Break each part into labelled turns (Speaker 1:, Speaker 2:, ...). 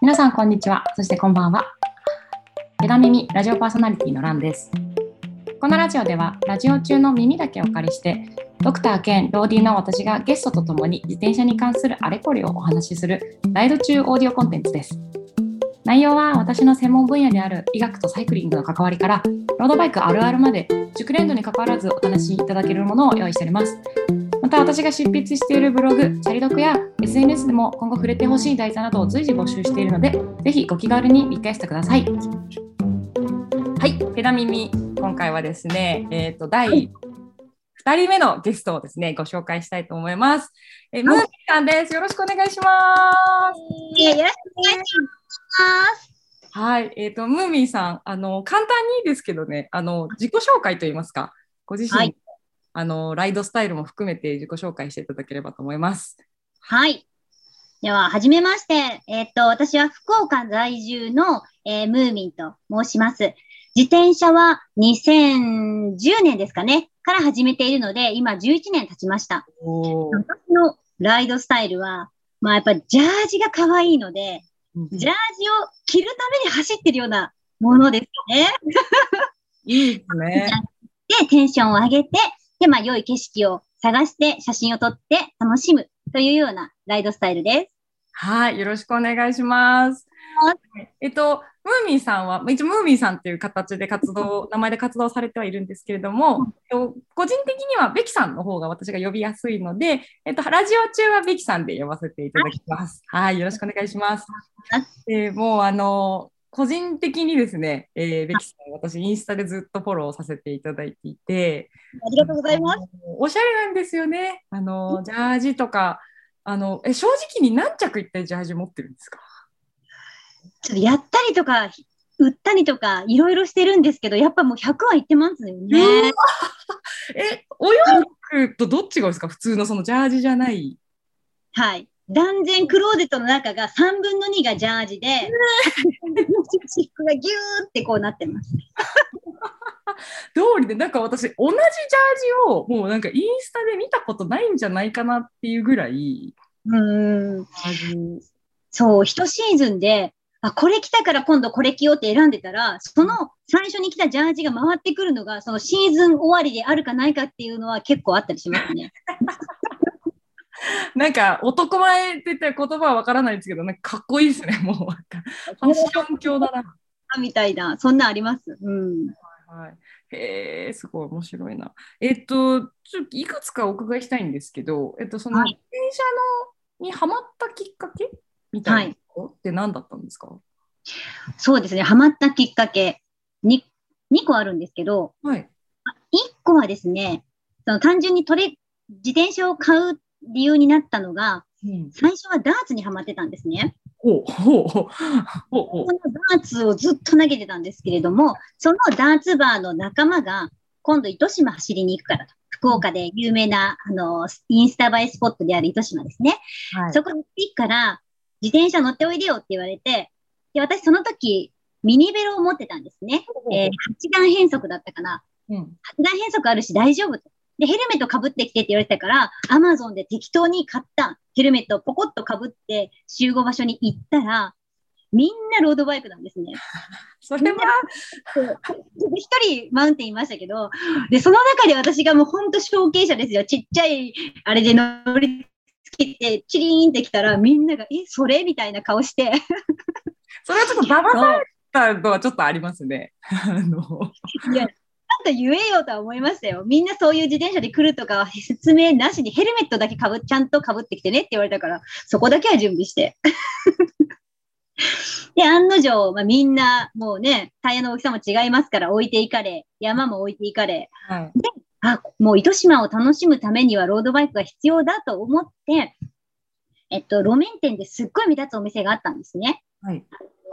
Speaker 1: 皆さん、こんにちは。そして、こんばんは。ペダ耳ラジオパーソナリティのランです。このラジオでは、ラジオ中の耳だけお借りして、ドクター兼ローディーの私がゲストとともに自転車に関するあれこれをお話しするライド中オーディオコンテンツです。内容は私の専門分野である医学とサイクリングの関わりから、ロードバイクあるあるまで、熟練度に関わらずお試しいただけるものを用意しております。また私が執筆しているブログ、チャリドクや SNS でも今後触れてほしい題材などを随時募集しているので、ぜひご気軽にリクエストください。はい、ペダ耳、今回はですね、えっ、と、第2人目のゲストをですね、ご紹介したいと思います。えー、ムーミンさんです。よろしくお願いします。
Speaker 2: よろしくお願いします。
Speaker 1: はい、えっ、と、ムーミンさん、あの、簡単にですけどね、あの、自己紹介といいますか、ご自身、
Speaker 2: はい
Speaker 1: あの、ライドスタイルも含めて自己紹介していただければと思います。
Speaker 2: はい。では、はじめまして。えっ、と、私は福岡在住の、えームーミンと申します。自転車は2010年ですかね、から始めているので、今11年経ちました。私のライドスタイルは、まあやっぱジャージが可愛いので、ジャージを着るために走ってるようなものですね。
Speaker 1: いいですね。
Speaker 2: で、テンションを上げて、で、まあ良い景色を探して写真を撮って楽しむというようなライドスタイルです。
Speaker 1: はい、よろしくお願いします。えっと、ムーミンさんは、一応ムーミンさんっていう形で活動、名前で活動されてはいるんですけれども、えっと個人的にはベキさんの方が私が呼びやすいので、えっと、ラジオ中はベキさんで呼ばせていただきます。はい、よろしくお願いします。えーもう、あの、個人的にですね、えーベキさん、私、インスタでずっとフォローさせていただいていて、
Speaker 2: ありがとうございます。
Speaker 1: おしゃれなんですよね。あの、ジャージとか、あの、え、正直に何着一体ジャージ持ってるんですか？
Speaker 2: ちょっとやったりとか、売ったりとか、いろいろしてるんですけど、やっぱもう100はいってますよね。
Speaker 1: え、お洋服とどっちがですか？普通のそのジャージじゃない。
Speaker 2: はい。断然クローゼットの中が3分の2がジャージで、シックがギューってこうなってます。
Speaker 1: 通りで、なんか私、同じジャージをもうなんかインスタで見たことないんじゃないかなっていうぐらい、
Speaker 2: うーん。そう、一シーズンで、あ、これ着たから今度これ着ようって選んでたら、その最初に着たジャージが回ってくるのが、そのシーズン終わりであるかないかっていうのは結構あったりしますね。
Speaker 1: なんか男前って言ったら言葉はわからないですけど、なんかかっこいいですね、もう。ファッション教だな。
Speaker 2: みたいな、そんなんあります？うん。
Speaker 1: はい、へえ、すごい面白いな。えっと、ちょっといくつかお伺いしたいんですけど、えっと、その
Speaker 2: はい
Speaker 1: 自転車のにハマったきっかけみたいなことって何だったんですか？
Speaker 2: そうですね、ハマったきっかけに、2個あるんですけど、
Speaker 1: はい。
Speaker 2: 1個はですね、その単純にトレ、自転車を買う理由になったのが、
Speaker 1: うん、
Speaker 2: 最初はダーツにハマってたんですね。
Speaker 1: ほうほうほうほう
Speaker 2: このダーツをずっと投げてたんですけれども、そのダーツバーの仲間が、今度糸島走りに行くからと。福岡で有名な、あの、インスタ映えスポットである糸島ですね。
Speaker 1: はい。
Speaker 2: そこに行くから、自転車乗っておいでよって言われて、で、私その時、ミニベロを持ってたんですね。えー、8段変速だったかな。
Speaker 1: うん、
Speaker 2: 8段変速あるし大丈夫と。で、ヘルメットかぶってきてって言われてたから、アマゾンで適当に買ったヘルメットをポコッとかぶって集合場所に行ったら、みんなロードバイクなんですね。
Speaker 1: それは、
Speaker 2: 一人マウンテンいましたけど、で、その中で私がもう本当承継者ですよ。ちっちゃいあれで乗りつけて、チリーンってきたら、みんなが、え、それ？みたいな顔して、
Speaker 1: それはちょっと騙されたのはちょっとありますね。あの
Speaker 2: いや、なんか言えよとは思いましたよ。みんなそういう自転車で来るとかは説明なしにヘルメットだけかぶ、ちゃんとかぶってきてねって言われたから、そこだけは準備して。で、案の定、まあ、みんなもうね、タイヤの大きさも違いますから置いていかれ、山も置いていかれ、
Speaker 1: はい。
Speaker 2: あ、もう糸島を楽しむためにはロードバイクが必要だと思って、えっと、路面店ですっごい目立つお店があったんですね。
Speaker 1: はい。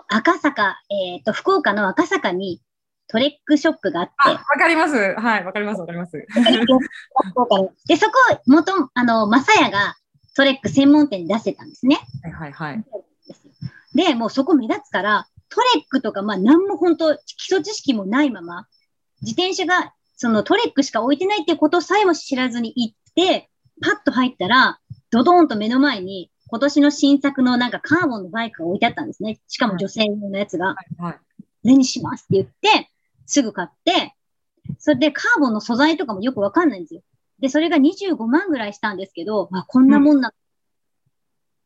Speaker 2: 赤坂、えっと、福岡の赤坂にトレックショップがあって、
Speaker 1: あ、わかります。はい、わかります、わかります。
Speaker 2: で、そこ、元、あの、マサヤがトレック専門店で出してたんですね。
Speaker 1: はい、はい、はい。
Speaker 2: で、もうそこ目立つから、トレックとか、まあ、なんも本当基礎知識もないまま、自転車が、そのトレックしか置いてないっていうことさえも知らずに行って、パッと入ったら、ドドーンと目の前に、こ今年の新作のなんかカーボンのバイクが置いてあったんですね。しかも女性用のやつが。
Speaker 1: はいはい。
Speaker 2: これにします？って言って、すぐ買って、それでカーボンの素材とかもよくわかんないんですよ。で、それが25万ぐらいしたんですけど、まあ、こんなもんな、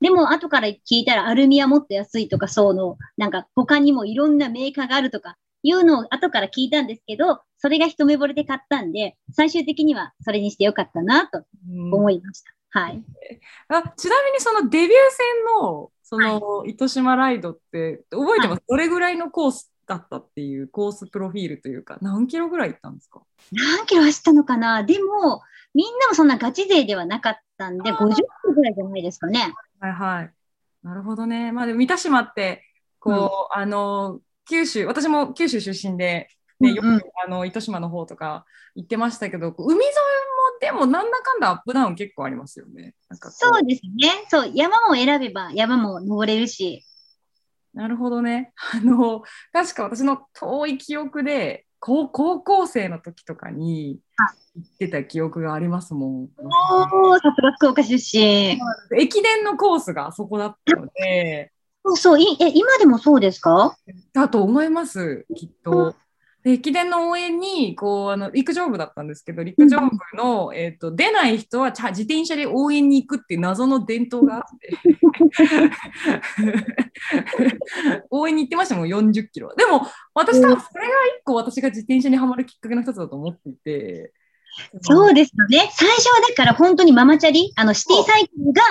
Speaker 2: でも、後から聞いたら、アルミはもっと安いとか、そうの、なんか、他にもいろんなメーカーがあるとか、いうのを後から聞いたんですけど、それが一目惚れで買ったんで、最終的にはそれにしてよかったなと
Speaker 1: うん。
Speaker 2: 思いました。はい。
Speaker 1: あちなみにそのデビュー戦のその糸島ライドって覚えてます、どれぐらいのコースだったっていうコースプロフィールというか何キロぐらい行ったんですか？
Speaker 2: 何キロ走ったのかな？でも、みんなもそんなガチ勢ではなかったんで、
Speaker 1: あー
Speaker 2: 50キロぐらいじゃないですかね。
Speaker 1: はいはい。なるほどね。まあでも三田島ってこう、あの九州私も九州出身で、ね、よく、
Speaker 2: うんうん
Speaker 1: あの糸島の方とか行ってましたけど海沿いもでもなんだかんだアップダウン結構ありますよね。
Speaker 2: そうですね。そう、山も選べば山も登れるし。
Speaker 1: なるほどね。あの、確か私の遠い記憶で、高高校生の時とかに
Speaker 2: は
Speaker 1: 行ってた記憶がありますもん。
Speaker 2: おー、さすが福岡出身。
Speaker 1: 駅伝のコースがあそこだったので、
Speaker 2: そうそう、いえ、今でもそうですか？
Speaker 1: だと思います、きっと。で駅伝の応援にこうあの陸上部だったんですけど陸上部の、えー、と出ない人は自転車で応援に行くっていう謎の伝統があって。応援に行ってましたもん40キロでも私多分それが一個私が自転車にはまるきっかけの一つだと思っていて。
Speaker 2: そうですよね。最初はだから本当にママチャリ、あのシティサイクルが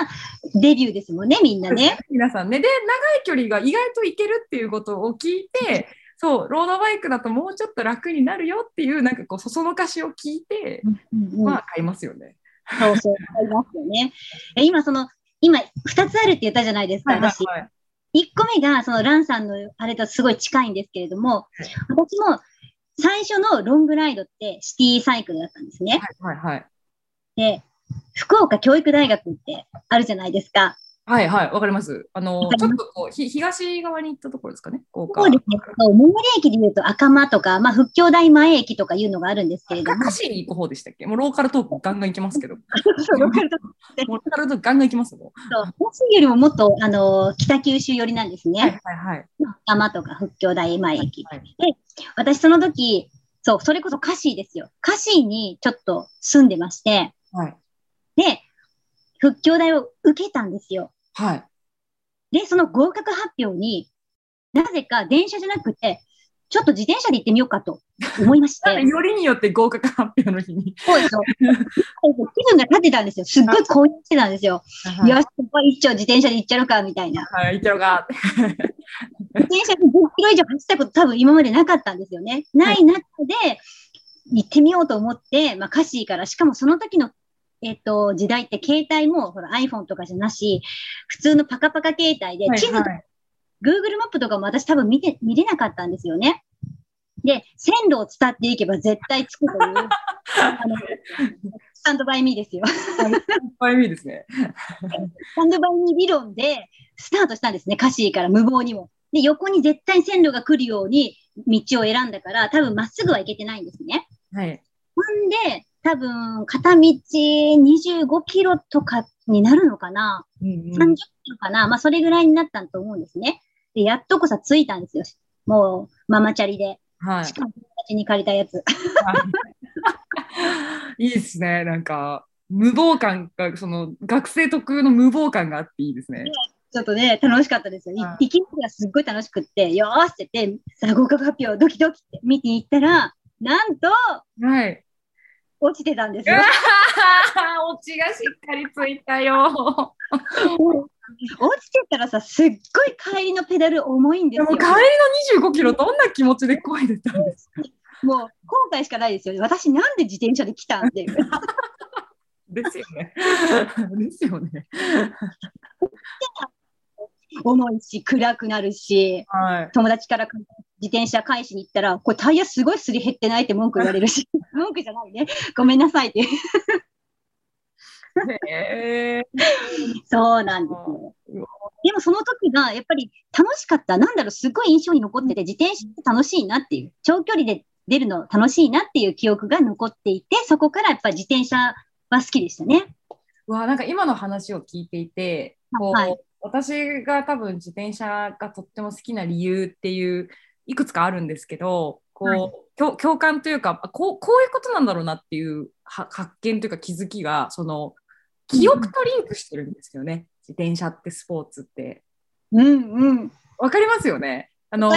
Speaker 2: デビューですもんね、みんなね。
Speaker 1: 皆さんね。で長い距離が意外といけるっていうことを聞いてそうロードバイクだともうちょっと楽になるよっていうなんかこうそそのかしを聞いて、
Speaker 2: うんうん
Speaker 1: まあ買いますよね。
Speaker 2: そうそう、ありますよね。え今、その、今、二つあるって言ったじゃないですか、私。
Speaker 1: はい
Speaker 2: 一個目が、その、ランさんのあれとすごい近いんですけれども、私も、最初のロングライドってシティサイクルだったんですね。
Speaker 1: はいはい
Speaker 2: で、福岡教育大学ってあるじゃないですか。
Speaker 1: はいはいわかります。あのちょっとこうひ東側に行ったところですかね？福岡
Speaker 2: そうですね。そう最寄り駅で言うと赤間とか、まあ、復興大前駅とかいうのがあるんですけれども。
Speaker 1: かしに行く方でしたっけ？もうローカルトークガンガン行きますけど。も
Speaker 2: そう、ローカルと
Speaker 1: うローカルトークガンガン行きますよ。
Speaker 2: そう本州よりももっと、あの、北九州寄りなんですね。
Speaker 1: はいはいはい。
Speaker 2: 赤間とか復興大前駅。
Speaker 1: はい
Speaker 2: 私その時、そう、それこそカシーですよ。カシーにちょっと住んでまして、
Speaker 1: はい
Speaker 2: で、復興大を受けたんですよ。
Speaker 1: はい。
Speaker 2: で、その合格発表に、なぜか電車じゃなくて、ちょっと自転車で行ってみようかと思いまして、
Speaker 1: よりによって合格発表の日に。
Speaker 2: そうですよ。気分が立ってたんですよ。すっごい興奮してたんですよ。
Speaker 1: は い
Speaker 2: よし、ここ一丁自転車で行っちゃうか、みたいな。
Speaker 1: はい、行っちゃうか。
Speaker 2: 自転車で10キロ以上走ったこと多分今までなかったんですよね。ない中で行ってみようと思って、まあ、カシーから、しかもその時の、えっと、時代って携帯もほら iPhone とかじゃなし、普通のパカパカ携帯で
Speaker 1: はい
Speaker 2: 地図と
Speaker 1: はい
Speaker 2: Google マップとかも私多分見て、見れなかったんですよね。で、線路を伝っていけば絶対着くという、あの、スタンドバイミーですよ。
Speaker 1: いっぱいいいですね。
Speaker 2: スタンドバイミー理論でスタートしたんですね、カシーから無謀にも。で、横に絶対線路が来るように道を選んだから、多分まっすぐは行けてないんですね。
Speaker 1: はい。
Speaker 2: ほんで、多分片道25キロとかになるのかな、
Speaker 1: うんうん
Speaker 2: 30キロかな？まあ、それぐらいになったと思うんですね。で、やっとこさ着いたんですよ。もう、ママチャリで。
Speaker 1: はい
Speaker 2: しかも友達に借りたやつ。
Speaker 1: いいですね。なんか、無謀感が、その、学生特有の無謀感があっていいですね。
Speaker 2: ちょっとね、楽しかったですよ。い
Speaker 1: はい
Speaker 2: 行きがすっごい楽しくって、よーしって言って、さあ合格発表ドキドキって見に行ったら、なんと、
Speaker 1: はい。
Speaker 2: 落ちてたんですよ。
Speaker 1: ーオチがしっかりついたよ。
Speaker 2: 落ちてたらさ、すっごい帰りのペダル重いんですよ。
Speaker 1: でも帰りの25キロ、どんな気持ちで漕いでたんですか？
Speaker 2: もう後悔しかないですよ。私なんで自転車で来たんっていう。
Speaker 1: ですよね。ですよね。
Speaker 2: 重いし、暗くなるし、
Speaker 1: はい。
Speaker 2: 友達から自転車返しに行ったら、これタイヤすごいすり減ってないって文句言われるし、文句じゃないね。ごめんなさいって。
Speaker 1: へ
Speaker 2: そうなんですよ。でもその時がやっぱり楽しかった。なんだろう、すごい印象に残ってて、自転車って楽しいなっていう、長距離で出るの楽しいなっていう記憶が残っていて、そこからやっぱり自転車は好きでしたね。
Speaker 1: うわなんか今の話を聞いていてこう、
Speaker 2: はい
Speaker 1: 私が多分自転車がとっても好きな理由っていういくつかあるんですけどこう、
Speaker 2: はい
Speaker 1: 共共感というかあこうこういうことなんだろうなっていうは発見というか気づきがその記憶とリンクしてるんですよね、自転車ってスポーツって。
Speaker 2: うんうん。
Speaker 1: わかりますよね？あの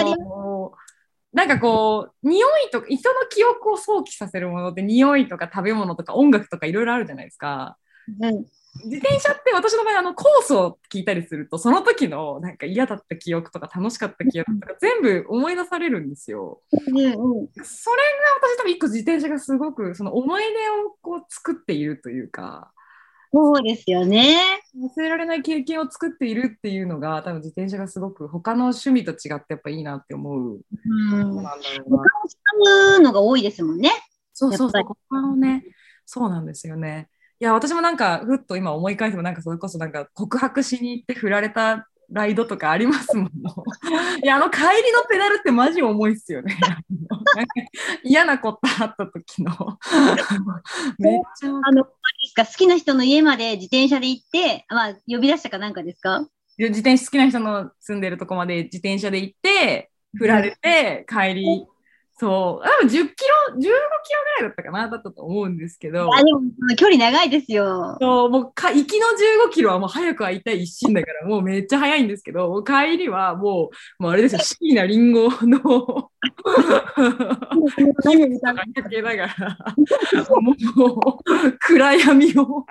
Speaker 1: なんかこう匂いとか人の記憶を想起させるものって匂いとか食べ物とか音楽とかいろいろあるじゃないですか。
Speaker 2: うん。
Speaker 1: 自転車って私の場合あのコースを聞いたりするとその時のなんか嫌だった記憶とか楽しかった記憶とか全部思い出されるんですよ。
Speaker 2: うんうん。
Speaker 1: それが私多分一個自転車がすごくその思い出をこう作っているというか
Speaker 2: そうですよね。
Speaker 1: 忘れられない経験を作っているっていうのが多分自転車がすごく他の趣味と違ってやっぱいいなって思う。
Speaker 2: うん。
Speaker 1: なんだろうな
Speaker 2: 使うのが多いですもんね。
Speaker 1: そうそうそう他のね、そうなんですよね。いや、私もなんか、ふっと今思い返せば、なんかそれこそなんか告白しに行って振られたライドとかありますもん。いや、あの帰りのペダルってマジ重いっすよね。嫌なことあった時の。めっちゃ
Speaker 2: あの、好きな人の家まで自転車で行って、まあ、呼び出したかなんかですか？
Speaker 1: る自転車好きな人の住んでるとこまで自転車で行って、振られて、帰り、そう、多分10キロ、15キロぐらいだったかな、だったと思うんですけど。
Speaker 2: あでも、距離長いですよ。
Speaker 1: そうもうか行きの15キロはもう早く会いたい一心だからもうめっちゃ早いんですけどもう帰りはもうもうあれですよ椎名林檎の
Speaker 2: 何で
Speaker 1: かけながらもう暗闇を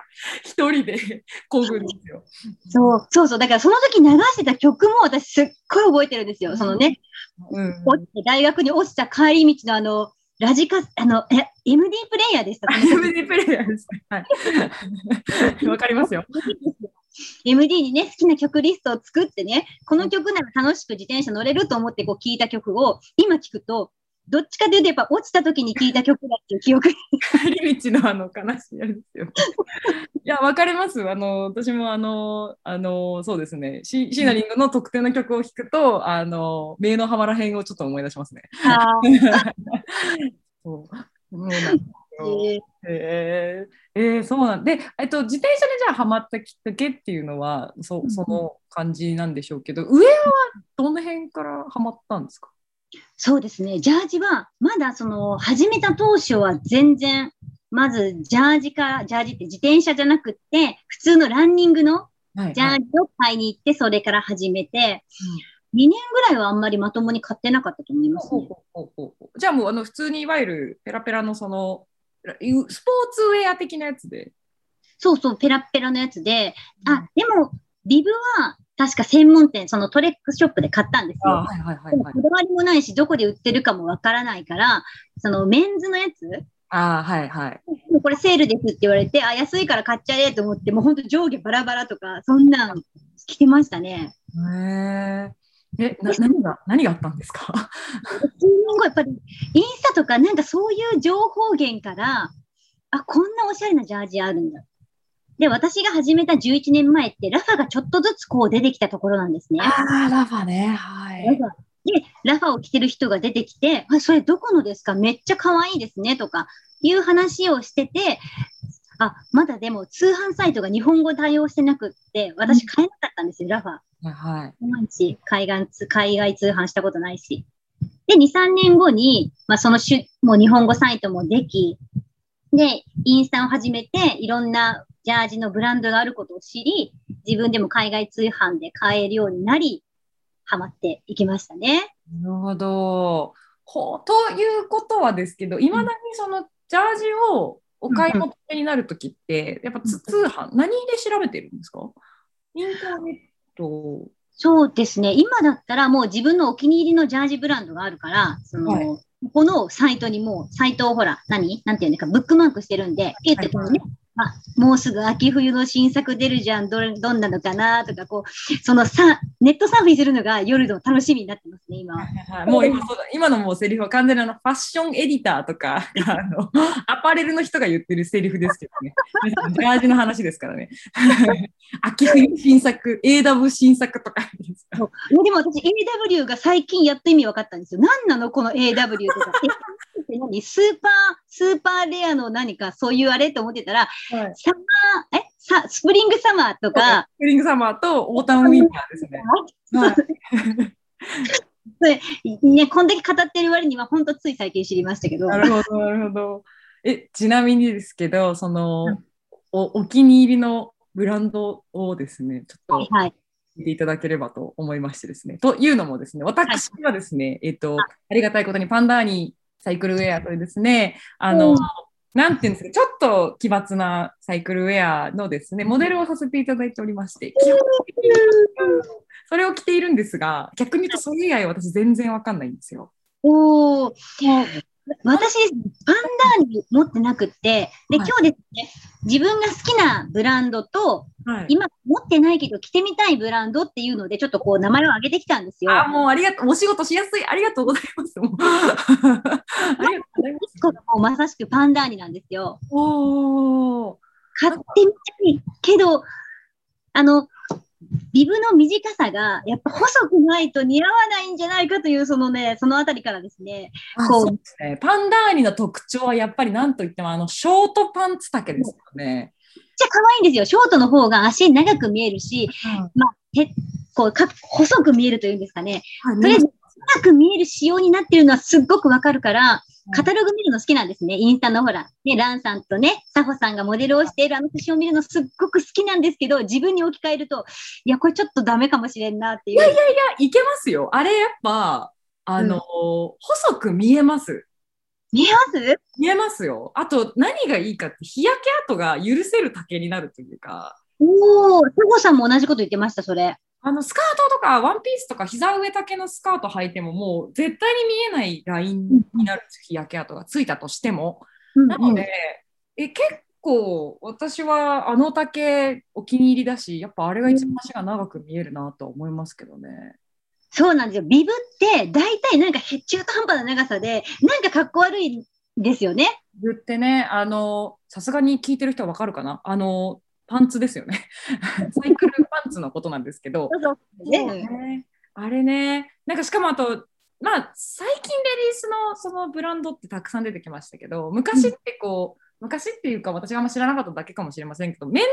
Speaker 1: 一人で漕ぐんですよ。
Speaker 2: そうそうそう。だからその時流してた曲も私すっごい覚えてるんですよ。そのね、
Speaker 1: うん、
Speaker 2: 落ちて大学に落ちた帰り道のあの、ラジカ、あの、え、MD プレイヤーでした。
Speaker 1: MD プレイヤーですね。はい。わかりますよ。
Speaker 2: MD にね、好きな曲リストを作ってね、この曲なら楽しく自転車乗れると思ってこう聞いた曲を、今聞くと、どっちかというとやっぱ落ちた時に聞いた曲だっていう記憶。
Speaker 1: 帰り道のあの悲しいですよね。いや、わかります。あの、私もあの、あの、そうですね。シシーナリングの特定の曲を弾くと、あの、名の浜ら辺をちょっと思い出しますね。
Speaker 2: あ
Speaker 1: そう。もうなんか
Speaker 2: ー
Speaker 1: えー、えーそうなんで、えっと、自転車でじゃあハマったきっかけっていうのはそその感じなんでしょうけど、上はどの辺からハマったんですか？
Speaker 2: そうですね。ジャージは、まだその、始めた当初は全然、まず、ジャージから、ジャージって自転車じゃなくって、普通のランニングの
Speaker 1: はい
Speaker 2: ジャージを買いに行って、それから始めて、2年ぐらいはあんまりまともに買ってなかったと思いますね。
Speaker 1: じゃあもうあの普通にいわゆるペラペラのそのスポーツウェア的なやつで。
Speaker 2: そうそう、ペラッペラのやつで、あ、でも、リブは確か専門店、そのトレックショップで買ったんですよ。
Speaker 1: はいはいはいはい。
Speaker 2: こだわりもないし、どこで売ってるかもわからないから、そのメンズのやつ、
Speaker 1: ああはいはい。
Speaker 2: もうこれセールですって言われて、あ、安いから買っちゃえと思って、もう本当上下バラバラとか、そんなん着てましたね。
Speaker 1: へえ。えな何が何があったんですか？
Speaker 2: 数年後、やっぱりインスタとかなんかそういう情報源から、あ、こんなおしゃれなジャージあるんだ。で、私が始めた11年前って、ラファがちょっとずつこう出てきたところなんですね。
Speaker 1: ああラファね。はい。
Speaker 2: ラファで、ラファを着てる人が出てきて、あそれどこのですか？めっちゃ可愛いですねとかいう話をしてて、あ、まだでも通販サイトが日本語対応してなくって、私買えなかったんですよ、ラファ。
Speaker 1: はい。
Speaker 2: 毎日海外通海外通販したことないし。で、2、3年後に、まあ、そのしゅ、もう日本語サイトもでき、で、インスタを始めて、いろんなジャージのブランドがあることを知り、自分でも海外通販で買えるようになり、ハマっていきましたね。
Speaker 1: なるほど。ほうということはですけど、いまだにそのジャージをお買い求めになるときって、やっぱつ通販、何で調べてるんですか？インターネット。
Speaker 2: そうですね。今だったらもう自分のお気に入りのジャージブランドがあるから、その、
Speaker 1: はい
Speaker 2: このサイトにもう、サイトをほら、何？なんていうんですか、ブックマークしてるんで、ピュってこうね、あ、もうすぐ秋冬の新作出るじゃん、どれ、どんなのかなとか、こう、そのさ、ネットサーフィンするのが夜の楽しみになってますね、今は。
Speaker 1: はいもう今そうだ今のもうセリフは完全にあのファッションエディターとか あのアパレルの人が言ってるセリフですけどね。ジャージの話ですからね。秋冬新作、AW 新作とかですか？
Speaker 2: でも私 AW が最近やっと意味分かったんですよ。何なのこの AW とか。えって何？スーパー、スーパーレアの何かそういうあれと思ってたら、
Speaker 1: はい。
Speaker 2: サマー、え？さ Spring Summer とか、
Speaker 1: Spring Summer と Autumn Winterーですね。はい、
Speaker 2: ね、こんだけ語ってる割には、本当つい最近知りましたけど。
Speaker 1: なるほど、なるほど。え、ちなみにですけど、その、うん、おお気に入りのブランドをですね、ちょっと、はいていただければと思いましてですね。というのもですね、私はですね、はい、えっ、と、ありがたいことにパンダーニサイクルウェアというですね、あの、なんていうんですか、ちょっと奇抜なサイクルウェアのですね、モデルをさせていただいておりまして、基本的にそれを着ているんですが、逆に言うとそれ以外私全然わかんないんですよ。
Speaker 2: おー、私、パンダーニ持ってなくって、で、今日ですね、自分が好きなブランドと、はい、今持ってないけど着てみたいブランドっていうので、ちょっとこう名前を挙げてきたんですよ。
Speaker 1: あ、もうありがとう。お仕事しやすい。ありがとうございます。ありがとうございます。
Speaker 2: このまさしくパンダーニなんですよ。
Speaker 1: お
Speaker 2: 買ってみたいけど、あの、ビブの短さが、やっぱ細くないと似合わないんじゃないかという、そのね、そのあたりからですね。
Speaker 1: こううすね。パンダーニの特徴はやっぱり何といっても、あの、ショートパンツ丈ですよね。めっ
Speaker 2: ちゃ可愛いんですよ。ショートの方が足長く見えるし、うん、まあ、へこうか細く見えるというんですかね。はい、とりあえず、長く見える仕様になってるのはすっごくわかるから、カタログ見るの好きなんですね。インスタのほら、ね、ランさんとね、サホさんがモデルをしているあの写真を見るのすっごく好きなんですけど、自分に置き換えると、いや、これちょっとダメかもしれんなっていう。い
Speaker 1: やいやいや、いけますよ。あれやっぱ、あの、うん、細く見えます。
Speaker 2: 見えます？
Speaker 1: 見えますよ。あと、何がいいかって、日焼け跡が許せる丈になるというか。
Speaker 2: おお、サホさんも同じこと言ってました、それ。
Speaker 1: あのスカートとかワンピースとか膝上丈のスカート履いてももう絶対に見えないラインになるんです日焼け跡がついたとしても。うんうん、なのでえ結構私はあの丈お気に入りだしやっぱあれが一番足が長く見えるなと思いますけどね。
Speaker 2: そうなんですよ。ビブって大体なんか中途半端な長さでなんかかっこ悪いですよね。
Speaker 1: ビブってねあのさすがに聞いてる人はわかるかな？あのパンツですよね。サイクルパンツのことなんですけど。ね、あれね、なんかしかもあと、まあ、最近レリースのそのブランドってたくさん出てきましたけど、昔ってこう、うん、昔っていうか私があんま知らなかっただけかもしれませんけど、メンズ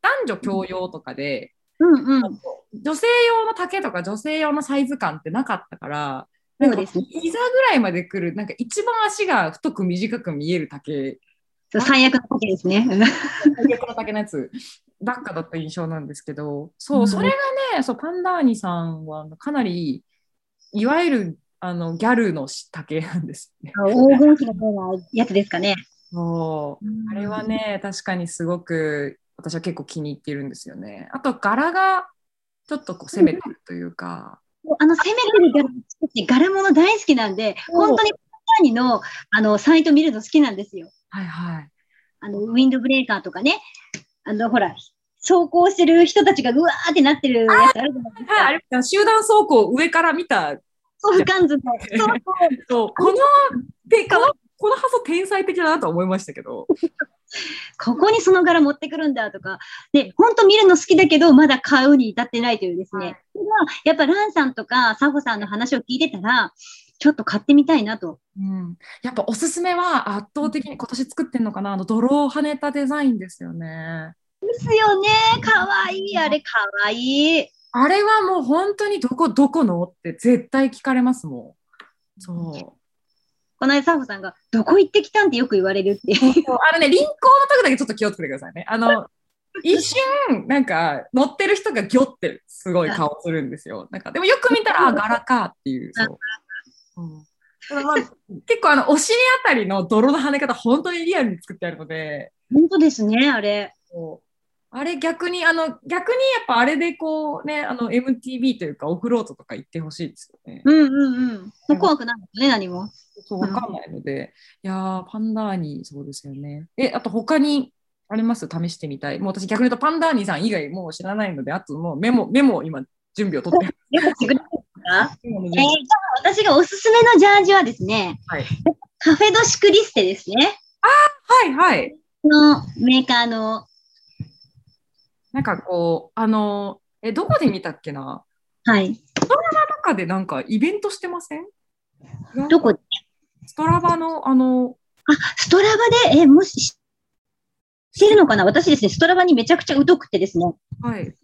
Speaker 1: 男女共用とかで、
Speaker 2: うんうん、
Speaker 1: 女性用の丈とか女性用のサイズ感ってなかったから、なんか膝ぐらいまで来る、なんか一番足が太く短く見える丈
Speaker 2: 最悪の竹ですね。
Speaker 1: 最悪の竹のやつばっかだった印象なんですけど、そう、それがね、そうパンダーニさんはかなり、いわゆるあのギャルの竹なんですね。
Speaker 2: 黄金比のようなやつですかね。
Speaker 1: そう、あれはね、確かにすごく私は結構気に入っているんですよね。あと柄がちょっとこう攻めてるというか。
Speaker 2: あの攻めてる柄柄物大好きなんで、本当にパンダーニのあのサイト見るの好きなんですよ。
Speaker 1: はいはい。
Speaker 2: あの、ウィンドブレーカーとかね、あの、ほら、走行してる人たちがうわーってなってるやつあるじゃないですか。はい、あれ
Speaker 1: 集団走行上から見た。
Speaker 2: そう、俯瞰図の。
Speaker 1: そう、この、で、この、この発想天才的だなと思いましたけど。
Speaker 2: ここにその柄持ってくるんだとか、で、本当見るの好きだけど、まだ買うに至ってないというですね。はい、やっぱランさんとかサホさんの話を聞いてたら、ちょっと買ってみたいなと。
Speaker 1: うん、やっぱおすすめは圧倒的に今年作ってるのかな？あの泥を跳ねたデザインですよね。
Speaker 2: ですよね。かわいい。あれかわいい。
Speaker 1: あれはもう本当にどこどこの？って絶対聞かれますもん。そう。
Speaker 2: この間サホさんがどこ行ってきたんってよく言われるって
Speaker 1: あのね、輪行の時だけちょっと気をつけてくださいね。あの、一瞬、なんか乗ってる人がギョってすごい顔するんですよ。なんかでもよく見たら、あ、柄かっていう。そううんまあ、結構あのお尻あたりの泥の跳ね方本当にリアルに作ってあるので。
Speaker 2: 本当ですねあれ。
Speaker 1: あれ逆にあの逆にやっぱあれでこうねあの MTV というかオフロードとか行ってほしいですよね。
Speaker 2: うんうんうん。怖くないね何も。
Speaker 1: そう分かんないので、いやパンダーニそうですよね。えあと他にあります？試してみたい。もう私逆に言うとパンダーニさん以外もう知らないのであともうメモメモ今準備を取って
Speaker 2: か、えー、じゃあ私がおすすめのジャージはですね、はい、カフェドシクリステですね。
Speaker 1: あはいはい。
Speaker 2: のメーカーの。
Speaker 1: なんかこう、あの、え、どこで見たっけな？
Speaker 2: はい。
Speaker 1: ストラバとかでなんかイベントしてません？
Speaker 2: どこ
Speaker 1: ストラバの、あの、
Speaker 2: あ、ストラバで、え、もし、してるのかな？私ですね、ストラバにめちゃくちゃ疎くてですね。
Speaker 1: はい。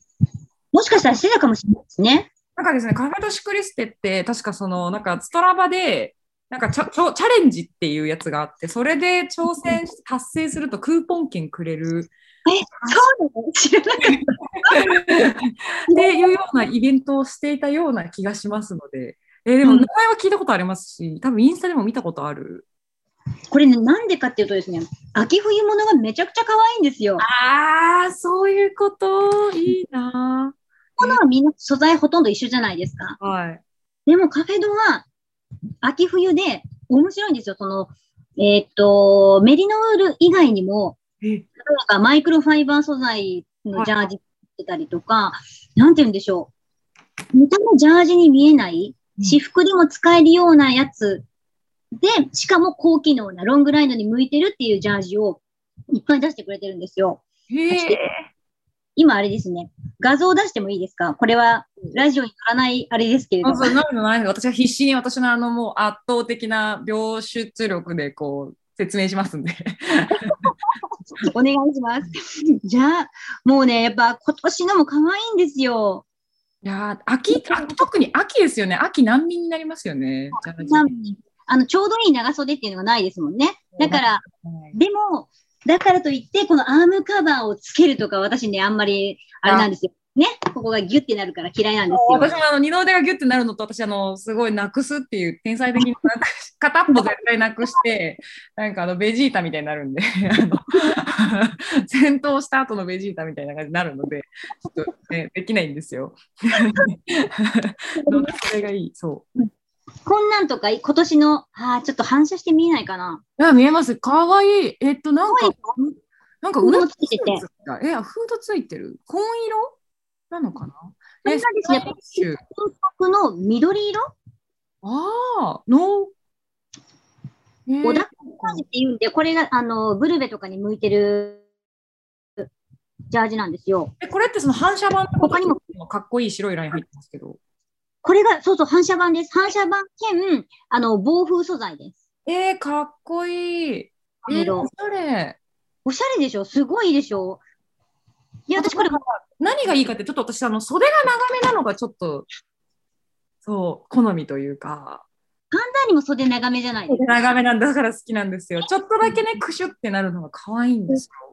Speaker 2: もしかしたらしてたかもしれないですね。
Speaker 1: なんかですね、カフェドシクリステって、確かその、なんかストラバで、なんかチャチャレンジっていうやつがあって、それで挑戦し達成するとクーポン券くれる
Speaker 2: そうなの？知らなかっ
Speaker 1: っていうようなイベントをしていたような気がしますので、えーでも
Speaker 2: うん
Speaker 1: 名前は聞いたことありますし、多分インスタでも見たことある。
Speaker 2: た。これね、なんでかっていうとですね、秋冬物がめちゃくちゃ可愛いんですよ。
Speaker 1: ああ、そういうこと、いいな
Speaker 2: このはみんな素材ほとんど一緒じゃないですか。
Speaker 1: はい。
Speaker 2: でもカフェドは秋冬で面白いんですよ。その、えーっと、メリノウール以外にも、
Speaker 1: え、
Speaker 2: 例えばマイクロファイバー素材のジャージってたりとか、なんて言うんでしょう。見た目ジャージに見えない、私服でも使えるようなやつで、しかも高機能なロングライドに向いてるっていうジャージをいっぱい出してくれてるんですよ。
Speaker 1: へえ。
Speaker 2: 今あれですね。画像出してもいいですか？これはラジオに乗らないあれですけれども。
Speaker 1: あそうないのないの私は必死に私のあのもう圧倒的な描出力でこう説明しますんで。
Speaker 2: お願いします。じゃあ、もうね、やっぱ今年のも可愛いんですよ。
Speaker 1: いやー秋秋、特に秋ですよね。秋難民になりますよね。ジャージ
Speaker 2: なあの、ちょうどいい長袖っていうのがないですもんね。だから、
Speaker 1: はい
Speaker 2: でも、だからといって、このアームカバーをつけるとか、私ね、あんまり、あれなんですよ。ね、ここがギュッてなるから嫌いなんですよ。
Speaker 1: 私もあの二の腕がギュッてなるのと私あのすごいなくすっていう天才的に片っぽ絶対なくして なんかあのベジータみたいになるんで あの 戦闘した後のベジータみたいな感じになるのでちょっと、ね、できないんですよ。それがいいそう。
Speaker 2: こんなんとか、今年の、ああ、ちょっと反射して見えないかな。
Speaker 1: いや見えます。かわいい。えっとなんかなんか上
Speaker 2: ついてて
Speaker 1: えあフードついてる？紺色なのかな？
Speaker 2: これがですねの緑色？
Speaker 1: ああのえー
Speaker 2: 小田感じって言うんで、これが、あの、ブルベとかに向いてるジャージなんですよ。
Speaker 1: えこれってその反射板と
Speaker 2: 他にも
Speaker 1: かっこいい白いライン入ってますけど。
Speaker 2: これが、そうそう、反射板です。反射板兼、あの、防風素材です。
Speaker 1: えー、かっこいい。えー、
Speaker 2: 色
Speaker 1: おしゃれ。
Speaker 2: おしゃれでしょ？すごいでしょ？いや、私これ、
Speaker 1: 何がいいかって、ちょっと私、あの袖が長めなのがちょっと、そう、好みというか、
Speaker 2: 簡単にも袖長めじゃないですか。
Speaker 1: 長めなんだから好きなんですよ。ちょっとだけね、クシュってなるのが可愛いんですよ。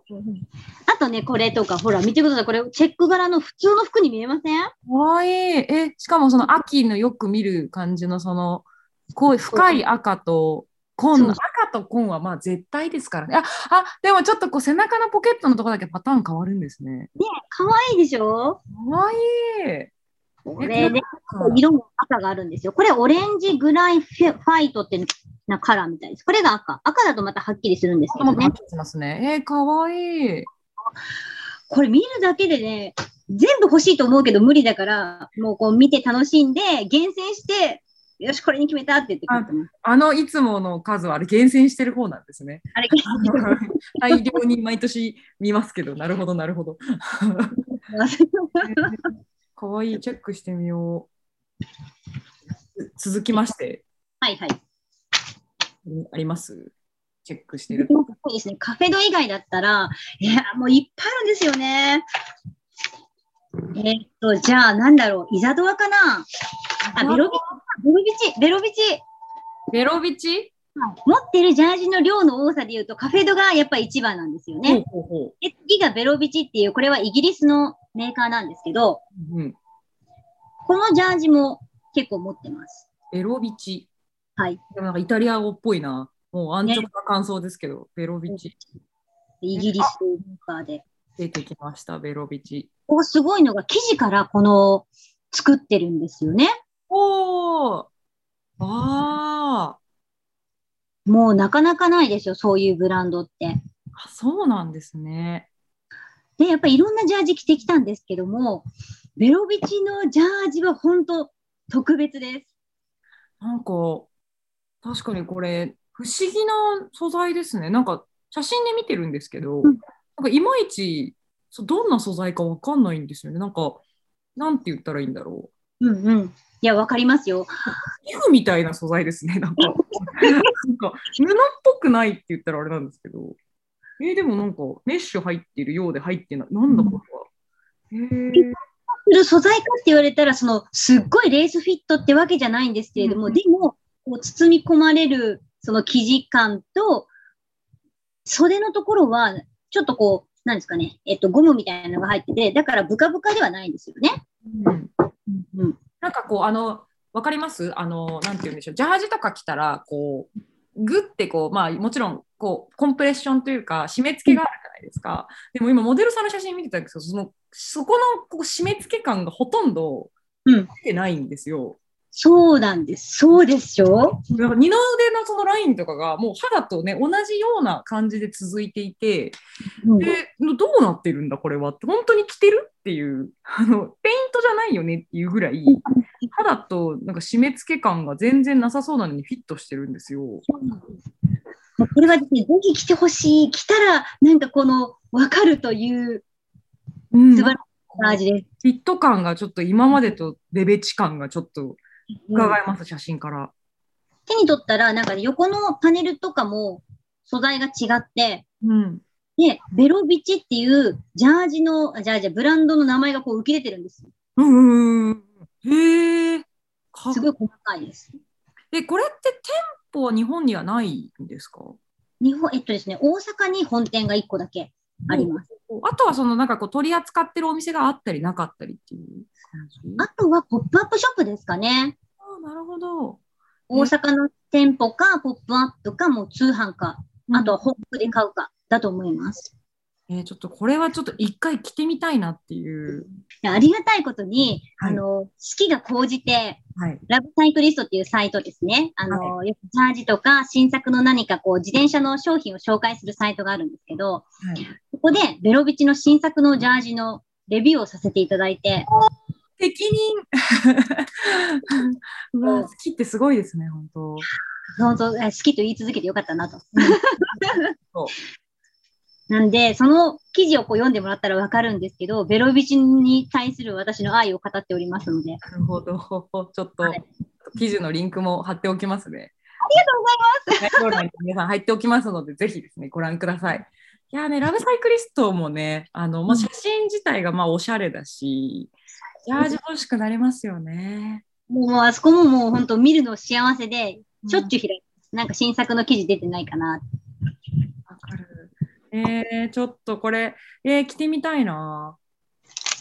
Speaker 2: あとね、これとか、ほら、見てください。これ、チェック柄の普通の服に見えません？
Speaker 1: 可愛いえ、しかもその秋のよく見る感じのその、こう深い赤と紺の、赤と紺はまあ絶対ですからね。あ、あ、でもちょっとこう背中のポケットのとこだけパターン変わるんですね。
Speaker 2: 可愛いでしょ？
Speaker 1: 可愛い
Speaker 2: これで、
Speaker 1: か
Speaker 2: 色も赤があるんですよ。これ、オレンジグライフェファイトってなカラーみたいです。これが赤。赤だとまたはっきりするんですけどね
Speaker 1: ますね。えー、かわいい。
Speaker 2: これ見るだけでね、全部欲しいと思うけど無理だから、もうこう見て楽しんで、厳選して、よし、これに決めたって言ってくれてます。
Speaker 1: あのいつもの数はあれ厳選してる方なんですね。
Speaker 2: あれ、
Speaker 1: 大量に毎年見ますけど、なるほど、なるほど。かわいい、チェックしてみよう。つ続きまして、
Speaker 2: はいはい。
Speaker 1: あります？チェックしてる。
Speaker 2: そうですね。カフェド以外だったら、いや、もういっぱいあるんですよね。えーっと、じゃあ、なんだろう、イザドアかな？あ、ベロビベロビチ、ベロビチ？
Speaker 1: ベロビチ？
Speaker 2: 持ってるジャージの量の多さで言うと、カフェドがやっぱり一番なんですよね。
Speaker 1: ほうほうほ
Speaker 2: で、次がベロビチっていう、これはイギリスのメーカーなんですけど、
Speaker 1: う。うん、
Speaker 2: このジャージも結構持ってます。
Speaker 1: ベロビチ。
Speaker 2: はい。
Speaker 1: なんかイタリア語っぽいな。もう安直な感想ですけど、ベロビチ。
Speaker 2: イギリスメーカーで。
Speaker 1: 出てきました、ベロビチ。
Speaker 2: ここすごいのが生地からこの作ってるんですよね。
Speaker 1: おーあ
Speaker 2: もうなかなかないですよ、そういうブランドって。
Speaker 1: ーあ、そうなんですね。
Speaker 2: で、やっぱりいろんなジャージ着てきたんですけども、ベロビチのジャージは本当特別です。
Speaker 1: なんか、確かにこれ、不思議な素材ですね。なんか、写真で見てるんですけど、
Speaker 2: うん
Speaker 1: なんかいまいちそうどんな素材かわかんないんですよね。なんか、なんて言ったらいいんだろ
Speaker 2: うんうん。いや、わかりますよ。
Speaker 1: う。皮膚みたいな素材ですね。なんか、なんか布っぽくないって言ったらあれなんですけど。えー、でもなんかメッシュ入ってるようで入ってない。なんだこれは。へえ
Speaker 2: する素材かって言われたら、その、すっごいレースフィットってわけじゃないんですけれども、
Speaker 1: うん
Speaker 2: でも、こう包み込まれる、その生地感と、袖のところは、ちょっとこう、なんですかね、えっと、ゴムみたいなのが入ってて、だからブカブカではないんですよね。
Speaker 1: うん
Speaker 2: うん。
Speaker 1: なんかこう、あの、わかります？あの、なんて言うんでしょう。ジャージとか着たら、こう、グってこう、まあもちろん、こう、コンプレッションというか、締め付けがあるじゃないですか。でも今、モデルさんの写真見てたんですけど、その、そこのこう締め付け感がほとんど
Speaker 2: うん
Speaker 1: 出てないんですよ。
Speaker 2: そうなんです。そうでしょ？
Speaker 1: 二の腕のそのラインとかがもう肌とね同じような感じで続いていて、
Speaker 2: うん
Speaker 1: でどうなってるんだこれは？って本当に着てるっていうあのペイントじゃないよねっていうぐらい肌となんか締め付け感が全然なさそうなのにフィットしてるんですよ。
Speaker 2: もうこれはですね、ぜひ来てほしい。来たら、なんかこの、わかるという
Speaker 1: うん
Speaker 2: 素晴らしい感じです。
Speaker 1: フィット感がちょっと今までとレベチ感がちょっと
Speaker 2: うん
Speaker 1: 伺えます、写真から。
Speaker 2: 手に取ったら、なんかね横のパネルとかも素材が違って、
Speaker 1: うん、
Speaker 2: で、ベロビチっていうジャージの、あジャージ、ブランドの名前がこう浮き出てるんですよ。
Speaker 1: うんへえ。か
Speaker 2: すごい細かいです。
Speaker 1: でこれって店舗は日本にはないんですか？
Speaker 2: 日本、えっとですね、大阪に本店が1個だけあります。
Speaker 1: あとはそのなんかこう取り扱ってるお店があったりなかったりっていう
Speaker 2: あとはポップアップショップですかね。
Speaker 1: あーなるほど。
Speaker 2: 大阪の店舗か、ポップアップか、もう通販か、あとはホップで買うか、だと思います。
Speaker 1: えーちょっとこれはちょっと一回着てみたいなっていう。
Speaker 2: いやありがたいことに、
Speaker 1: はい
Speaker 2: あの、四季が高じて、
Speaker 1: はい。
Speaker 2: ラブサイクリストっていうサイトですね。あの、よくジャージとか新作の何かこう自転車の商品を紹介するサイトがあるんですけど、
Speaker 1: はい、
Speaker 2: そこでベロビチの新作のジャージのレビューをさせていただいて、
Speaker 1: 責任 うわ好きってすごいですね、本当。
Speaker 2: 本当、え好きと言い続けてよかったなと。なんで、その記事をこう読んでもらったらわかるんですけど、ベロビチに対する私の愛を語っておりますので。
Speaker 1: なるほど。ちょっと、
Speaker 2: はい
Speaker 1: 記事のリンクも貼っておきますね。
Speaker 2: ありがとうございます。
Speaker 1: 皆さん入っておきますので、ぜひですね、ご覧ください。いやーね、ラブサイクリストもね、あの、まあ、写真自体がまあおしゃれだし、ジャージ欲しくなりますよね。
Speaker 2: もうあそこももう本当見るの幸せで、しょっちゅう開いてます。なんか新作の記事出てないかな。
Speaker 1: えー、ちょっとこれ、えー、着てみたいな。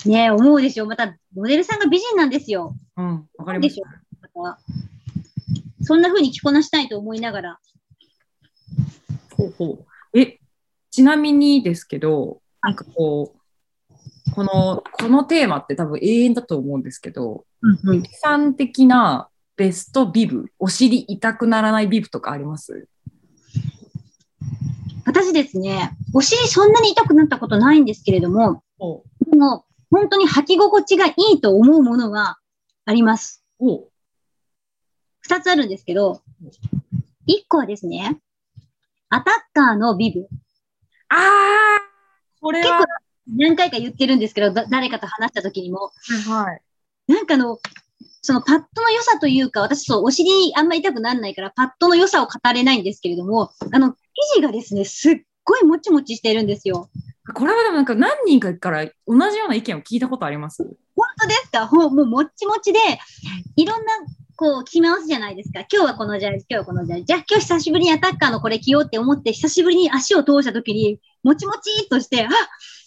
Speaker 2: ねえ、思うでしょ。また、モデルさんが美人なんですよ。
Speaker 1: うん、わかりまし
Speaker 2: でしょそんな風に着こなしたいと思いながら。
Speaker 1: た。ほうほう。え、ちなみにですけど、なんかこう、この、このテーマって多分永遠だと思うんですけど、
Speaker 2: うん
Speaker 1: 一般的なベストビブ、お尻痛くならないビブとかあります？
Speaker 2: 私ですね、お尻そんなに痛くなったことないんですけれども、
Speaker 1: お
Speaker 2: でも、本当に履き心地がいいと思うものがあります。
Speaker 1: お
Speaker 2: 二つあるんですけど、一個はですね、アタッカーのビブ。
Speaker 1: あー、これは
Speaker 2: 結構、何回か言ってるんですけど、だ誰かと話した時にも、
Speaker 1: はい。
Speaker 2: なんかあの、そのパッドの良さというか、私そう、お尻あんま痛くならないから、パッドの良さを語れないんですけれども、あの、生地がですね、すっごいもちもちしてるんですよ。
Speaker 1: これはでもなんか何人かから同じような意見を聞いたことあります？
Speaker 2: 本当ですか？もうもっちもちで、いろんな、こう、着回すじゃないですか。今日はこのジャージ、今日はこのジャージ。じゃあ今日久しぶりにアタッカーのこれ着ようって思って、久しぶりに足を通した時に、もちもちっとして、あ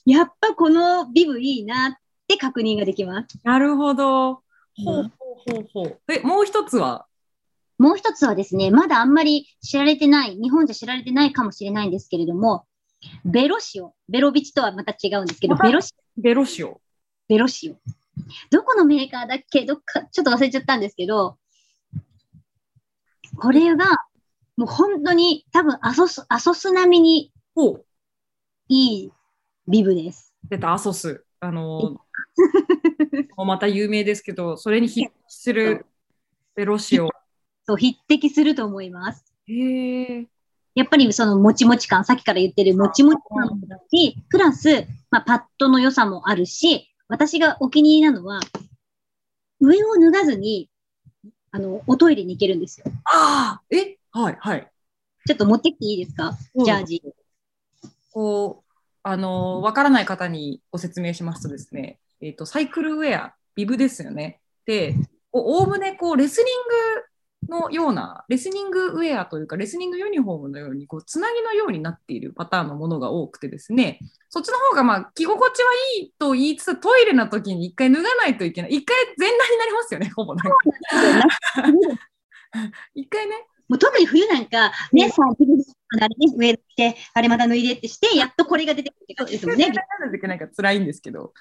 Speaker 2: やっぱこのビブいいなって確認ができます。
Speaker 1: なるほど。ほ
Speaker 2: うん
Speaker 1: うほうほう。え、もう一つは？
Speaker 2: もう一つはですね、まだあんまり知られてない、日本じゃ知られてないかもしれないんですけれども、ベロシオ。ベロビチとはまた違うんですけど、ベロシ
Speaker 1: ベロシオ。
Speaker 2: ベロシオ。どこのメーカーだっけ？どっか、ちょっと忘れちゃったんですけど、これが、もう本当に多分アソス、アソス並みに
Speaker 1: ほう。
Speaker 2: いいビブです。
Speaker 1: 出た、アソス。あのー また有名ですけど、それに匹敵するベロシオ。
Speaker 2: そう、匹敵すると思います。
Speaker 1: へえ。
Speaker 2: やっぱりそのもちもち感、さっきから言ってるもちもち感もだし、プラス、まあ、パッドの良さもあるし、私がお気に入りなのは、上を脱がずに、あの、おトイレに行けるんですよ。
Speaker 1: ああえ？はいはい。
Speaker 2: ちょっと持ってきていいですか？
Speaker 1: うん
Speaker 2: ジャージ。
Speaker 1: こう、あの、わからない方にご説明しますとですね、えっ、と、サイクルウェア、ビブですよね。で、おおむね、こう、レスリングのような、レスリングウェアというか、レスリングユニフォームのように、こう、つなぎのようになっているパターンのものが多くてですね、そっちの方が、まあ、着心地はいいと言いつつ、トイレの時に一回脱がないといけない。一回全裸になりますよね、ほぼなんか。一回ね、
Speaker 2: もう特に冬なんか、ね、さあ、あれね、上着て、あれまた脱いでってして、やっとこれが出てくるってことですもんね。
Speaker 1: なんから辛いんですけど。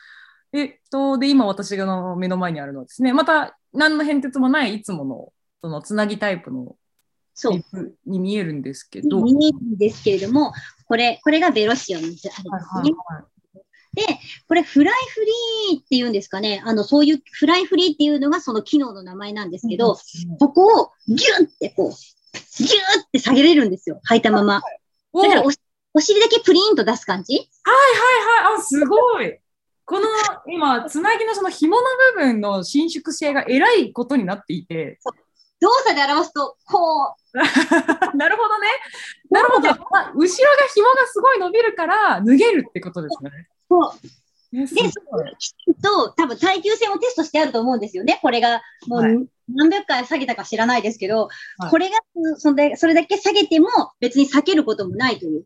Speaker 1: えっと、で、今私がの目の前にあるのはですね、また何の変哲もないいつもの、そのつなぎタイプの
Speaker 2: そう
Speaker 1: リ。ップに見えるんですけど、
Speaker 2: 見えるんですけれども、これ、これがベロシオンですね。
Speaker 1: はいはい
Speaker 2: で、これフライフリーっていうんですかね。あの、そういうフライフリーっていうのがその機能の名前なんですけど、ここをギュンってこう、ギューって下げれるんですよ。履いたまま。
Speaker 1: お
Speaker 2: だからお尻だけプリンと出す感じ
Speaker 1: はいはいはい、あ、すごい。この今、つなぎのその紐の部分の伸縮性がえらいことになっていて、
Speaker 2: 動作で表すと、こう、
Speaker 1: なるほどね。なるほど。あ後ろが紐がすごい伸びるから脱げるってことですね。
Speaker 2: こう、で、
Speaker 1: ごい
Speaker 2: きっと多分耐久性もテストしてあると思うんですよね。これがもう
Speaker 1: はい
Speaker 2: 何百回下げたか知らないですけど、
Speaker 1: はい
Speaker 2: これがそれそれだけ下げても別に避けることもないという。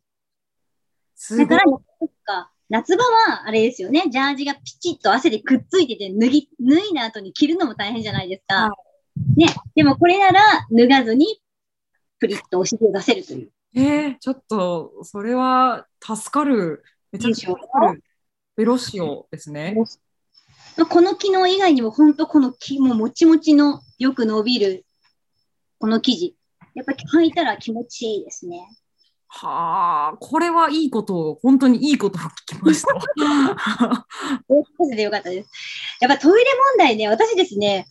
Speaker 1: すごい
Speaker 2: だから、夏場はあれですよね。ジャージがピチッと汗でくっついてて脱ぎ、脱いだ後に着るのも大変じゃないですか。
Speaker 1: は
Speaker 2: ね。でもこれなら脱がずにプリッとお尻を出せるという。
Speaker 1: えー、ちょっと、それは助かる。めちゃくちゃ助かる。ベロシオですね。
Speaker 2: まあこの機能以外にも本当このきもうもちもちのよく伸びるこの生地。やっぱり履いたら気持ちいいですね。
Speaker 1: はあ、これはいいことを、本当にいいことを聞きました。
Speaker 2: でよかったです。やっぱトイレ問題ね、私ですね、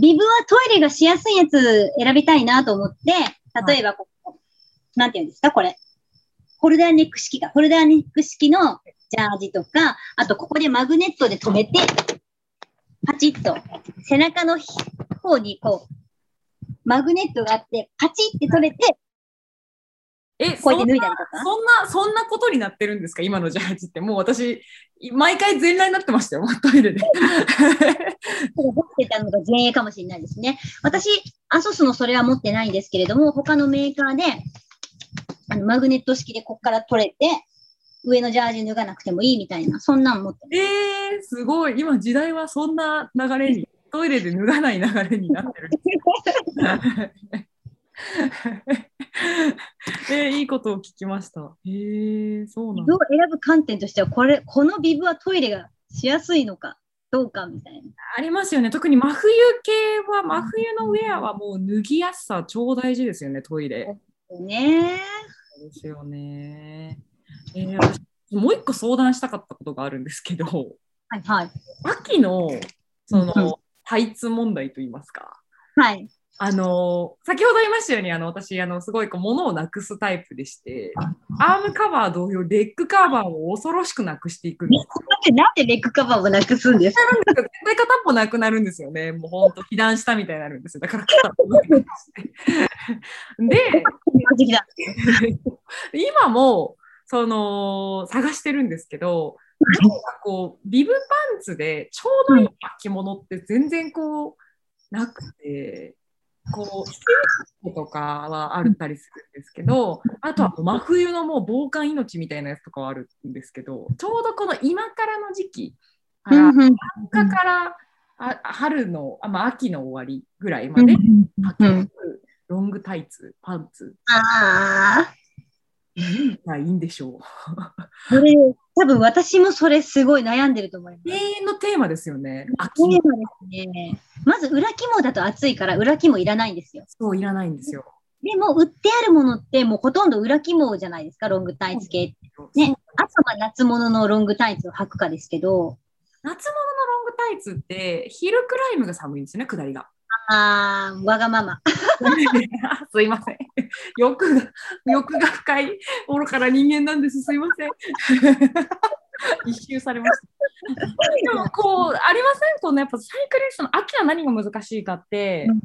Speaker 2: ビブはトイレがしやすいやつ選びたいなと思って、例えばこう、なんていうんですか、これ。ホルダーネック式か。ホルダーネック式のジャージとか、あとここでマグネットで留めて、パチッと背中の方にこう、マグネットがあって、パチッて取れて、
Speaker 1: え、
Speaker 2: こうやって
Speaker 1: そんな
Speaker 2: 脱いだりとか？
Speaker 1: そんな、そんなことになってるんですか？今のジャージって。もう私、毎回全裸になってましたよ、トイレで。
Speaker 2: 持ってたのが前衛かもしれないですね。私、アソスのそれは持ってないんですけれども、他のメーカーで、あのマグネット式でここから取れて、上のジャージ脱がなくてもいいみたいな、そんなん持ってます。
Speaker 1: えー、すごい。今、時代はそんな流れに、トイレで脱がない流れになってる。えー、いいことを聞きました。へえー、そうなんだ。
Speaker 2: 選ぶ観点としては、これ、このビブはトイレがしやすいのかどうかみたいな。
Speaker 1: ありますよね。特に真冬系は、真冬のウェアはもう脱ぎやすさ超大事ですよね、トイレ。
Speaker 2: ね
Speaker 1: ですよね。えー私もう一個相談したかったことがあるんですけど、
Speaker 2: はいはい。
Speaker 1: 秋のそ
Speaker 2: うん
Speaker 1: のタイツ問題といいますか、
Speaker 2: はい。
Speaker 1: あの先ほど言いましたようにあの私あのすごいこう物をなくすタイプでしてアームカバー同様レッグカバーを恐ろしくなくしていくんですよ。
Speaker 2: なんで、なんでレッグカバーをなくすんですか？
Speaker 1: 絶対片っぽなくなるんですよね。もう本当被弾したみたいになるんですよ。だから片っぽなくして。で。今もその探してるんですけど、なんかこうビブパンツでちょうどいい着物って全然こうなくて、こうステッチとかはあったりするんですけど、あとは真冬のもう防寒命みたいなやつとかはあるんですけど、ちょうどこの今からの時期から、
Speaker 2: うんうん
Speaker 1: 春からあ春の、あまあ、秋の終わりぐらいまで履けるロングタイツ、パンツ、
Speaker 2: ああ。
Speaker 1: 何がいいんでしょう。
Speaker 2: それ、多分私もそれすごい悩んでると思います。
Speaker 1: 永遠のテーマですよね。秋
Speaker 2: テーマですね。まず裏肝だと暑いから裏肝いらないんですよ。
Speaker 1: そういらないんですよ。
Speaker 2: でも売ってあるものってもうほとんど裏肝じゃないですか、ロングタイツ系。ね。あとは夏物のロングタイツを履くかですけど、
Speaker 1: 夏物のロングタイツってヒルクライムが寒いんですよね、下りが。
Speaker 2: あー、わがまま。
Speaker 1: すいません。欲が、欲が深い愚かな人間なんです。すいません。一周されました。でも、こう、ありません？このやっぱサイクリストの秋は何が難しいかって、
Speaker 2: うん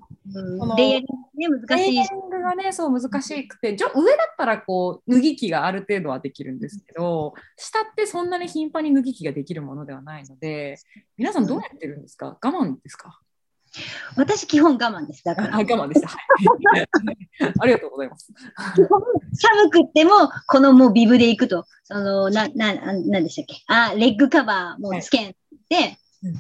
Speaker 1: この
Speaker 2: レイヤリングね、難しいし。
Speaker 1: レイヤリングはね、そう難しくて、上だったらこう脱ぎ着がある程度はできるんですけど、下ってそんなに頻繁に脱ぎ着ができるものではないので、皆さんどうやってるんですか？我慢ですか？
Speaker 2: 私、基本我慢です。だから。
Speaker 1: あ 我慢でした。はい ありがとうございます。
Speaker 2: 寒くっても、このもうビブで行くと、その、な、な、なんでしたっけ？あ、レッグカバーもうつけんで、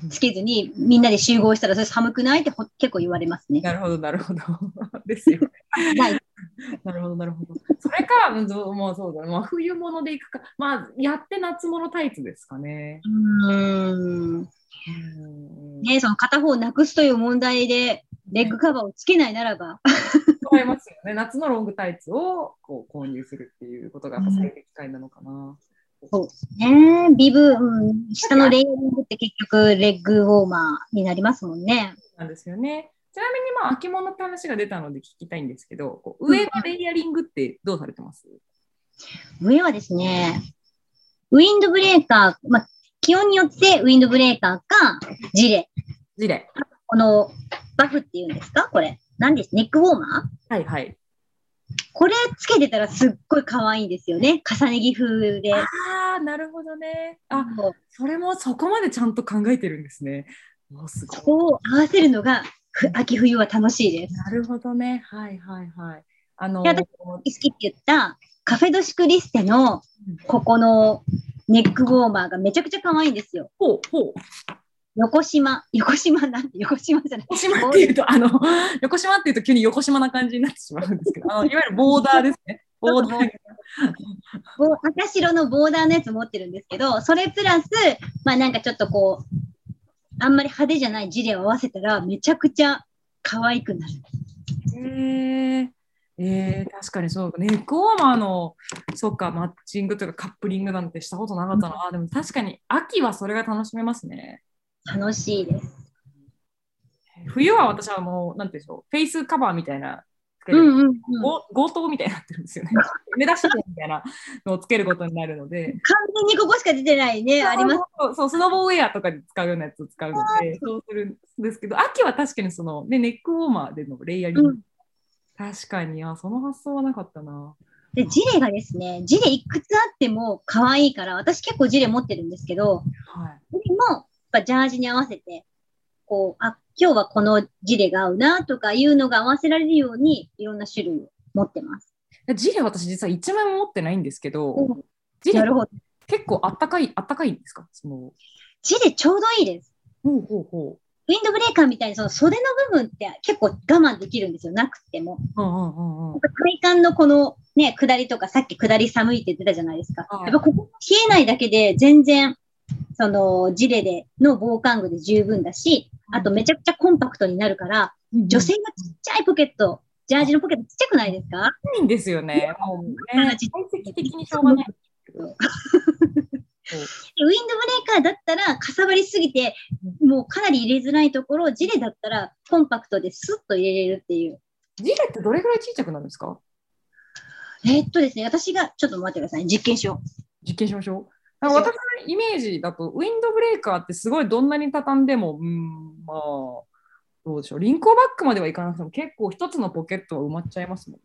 Speaker 2: つけずにみんなで集合したらそれ寒くないってほ結構言われますね。
Speaker 1: なるほど、なるほど。ですよね。
Speaker 2: はい
Speaker 1: なるほど、なるほど。それか、うんどうもうそうだね。まあ、冬物で行くか。まあ、やって夏物タイツですかね。
Speaker 2: うーん。
Speaker 1: うん。
Speaker 2: ねその片方なくすという問題で、レッグカバーをつけないならば、
Speaker 1: 思いますよね。夏のロングタイツをこう購入するっていうことが最適解なのかな。
Speaker 2: ねビブ、うん、下のレイヤリングって結局レッグウォーマーになりますもんね。
Speaker 1: なんですよね。ちなみに、まあ、秋物って話が出たので聞きたいんですけど、こう上のレイヤリングってどうされてます、
Speaker 2: 上はですね、ウィンドブレーカー、まあ、気温によってウィンドブレーカーかジレ。
Speaker 1: ジレ。
Speaker 2: このバフっていうんですか？これ。何です？ネックウォーマー？
Speaker 1: はいはい。
Speaker 2: これつけてたらすっごい可愛いんですよね。重ね着風で。
Speaker 1: ああ、なるほどね。あ、
Speaker 2: そ
Speaker 1: れもそこまでちゃんと考えてるんですね。もうすごい
Speaker 2: そ。こを合わせるのがふ秋冬は楽しいです。
Speaker 1: なるほどね。はいはいはい。あの
Speaker 2: いや私好きって言ったカフェドシクリステのここのネックウォーマーがめちゃくちゃ可愛いんですよ。
Speaker 1: ほうほう。
Speaker 2: 横島。横島なんて横島じゃない。
Speaker 1: 横島っていうと、あの、横島っていうと急に横島な感じになってしまうんですけど、あのいわゆるボーダーですね。ボーダー。
Speaker 2: ぼ赤白のボーダーのやつ持ってるんですけど、それプラス、まあなんかちょっとこう、あんまり派手じゃないジレを合わせたらめちゃくちゃ可愛くなる。
Speaker 1: へええー、確かにそうか。ネックウォーマーの、そっか、マッチングとかカップリングなんてしたことなかったな。あでも確かに秋はそれが楽しめますね。
Speaker 2: 楽しいです。
Speaker 1: 冬は私はもう、なんていうんでしょう、フェイスカバーみたいな、
Speaker 2: うんうんうん。
Speaker 1: ご強盗みたいになってるんですよね。目出し帽みたいなのをつけることになるので、
Speaker 2: 完全にここしか出てないね、あります。
Speaker 1: そうスノボウェアとかで使うようなやつを使うので、そうするんですけど、秋は確かにその、ね、ネックウォーマーでのレイヤリング、
Speaker 2: うん
Speaker 1: 確かに、あ、その発想はなかったな。
Speaker 2: で、ジレがですね、ジレいくつあっても可愛いから、私結構ジレ持ってるんですけど、
Speaker 1: はい。
Speaker 2: それも、やっぱジャージに合わせて、こう、あ、今日はこのジレが合うなとかいうのが合わせられるように、いろんな種類を持ってます。
Speaker 1: ジレ私実は1枚も持ってないんですけど、
Speaker 2: うん
Speaker 1: ジレ
Speaker 2: なるほど。
Speaker 1: 結構あったかい、あったかいんですか？その、
Speaker 2: ジレちょうどいいです。
Speaker 1: ほうほうほ
Speaker 2: ウィンドブレーカーみたいにその袖の部分って結構我慢できるんですよ、なくても。
Speaker 1: う。うんうんうんうん。
Speaker 2: 体感のこのね、下りとか、さっき下り寒いって言ってたじゃないですか。
Speaker 1: はい
Speaker 2: やっぱここ冷えないだけで全然、そのジレでの防寒具で十分だし、あとめちゃくちゃコンパクトになるから、女性がちっちゃいポケット、ジャージのポケットちっちゃくないですか？
Speaker 1: いいんですよね。もうね、
Speaker 2: 実
Speaker 1: 体積的にしょうがない
Speaker 2: ウィンドブレーカーだったらかさばりすぎて、もうかなり入れづらいところを、ジレだったらコンパクトでスッと入れれるっていう。
Speaker 1: ジレってどれぐらい小さくなるんですか？
Speaker 2: えーっとですね、私が、ちょっと待ってください、実験しよ
Speaker 1: 実験しましょう。私のイメージだと、ウィンドブレーカーってすごいどんなに畳んでも、うん、まあ、どうでしょう。リンコーバッグまではいかなくても結構一つのポケットは埋まっちゃいますもん。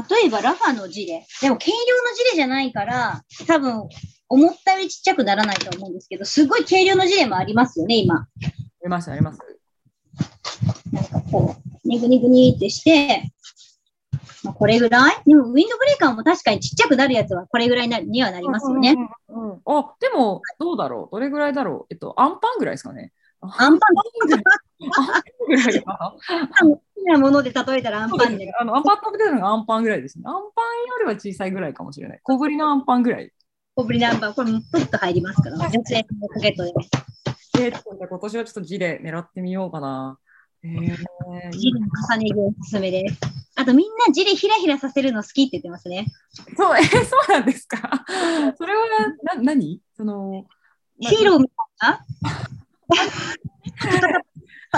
Speaker 2: う。例えばラファのジレ。でも軽量のジレじゃないから、多分、思ったよりちっちゃくならないと思うんですけど、すごい軽量のジレもありますよね、今。
Speaker 1: あります、あります。
Speaker 2: なんかこう、ねぐにぐにってして、まあ、これぐらい？でも、ウィンドブレーカーも確かにちっちゃくなるやつはこれぐらいなにはなりますよね。
Speaker 1: うんうんうんあ、でも、どうだろう？どれぐらいだろう？えっと、アンパンぐらいですかね。
Speaker 2: アンパン？
Speaker 1: ぐらいかな。
Speaker 2: 好きなもので例えたらアンパンで。
Speaker 1: あのアンパン食べてるのがアンパンぐらいですね。アンパンよりは小さいぐらいかもしれない。小ぶりのアンパンぐらい。
Speaker 2: 小ぶりナンバー、これもプッと入りますから、女性のポケットで。
Speaker 1: えー、ちょっとじゃ今年はちょっとジレ狙ってみようかな。えー、
Speaker 2: ジレの重ね着おすすめです。あとみんなジレひらひらさせるの好きって言ってますね。
Speaker 1: そう、えー、そうなんですか。それはな何その、
Speaker 2: ヒーローみたいな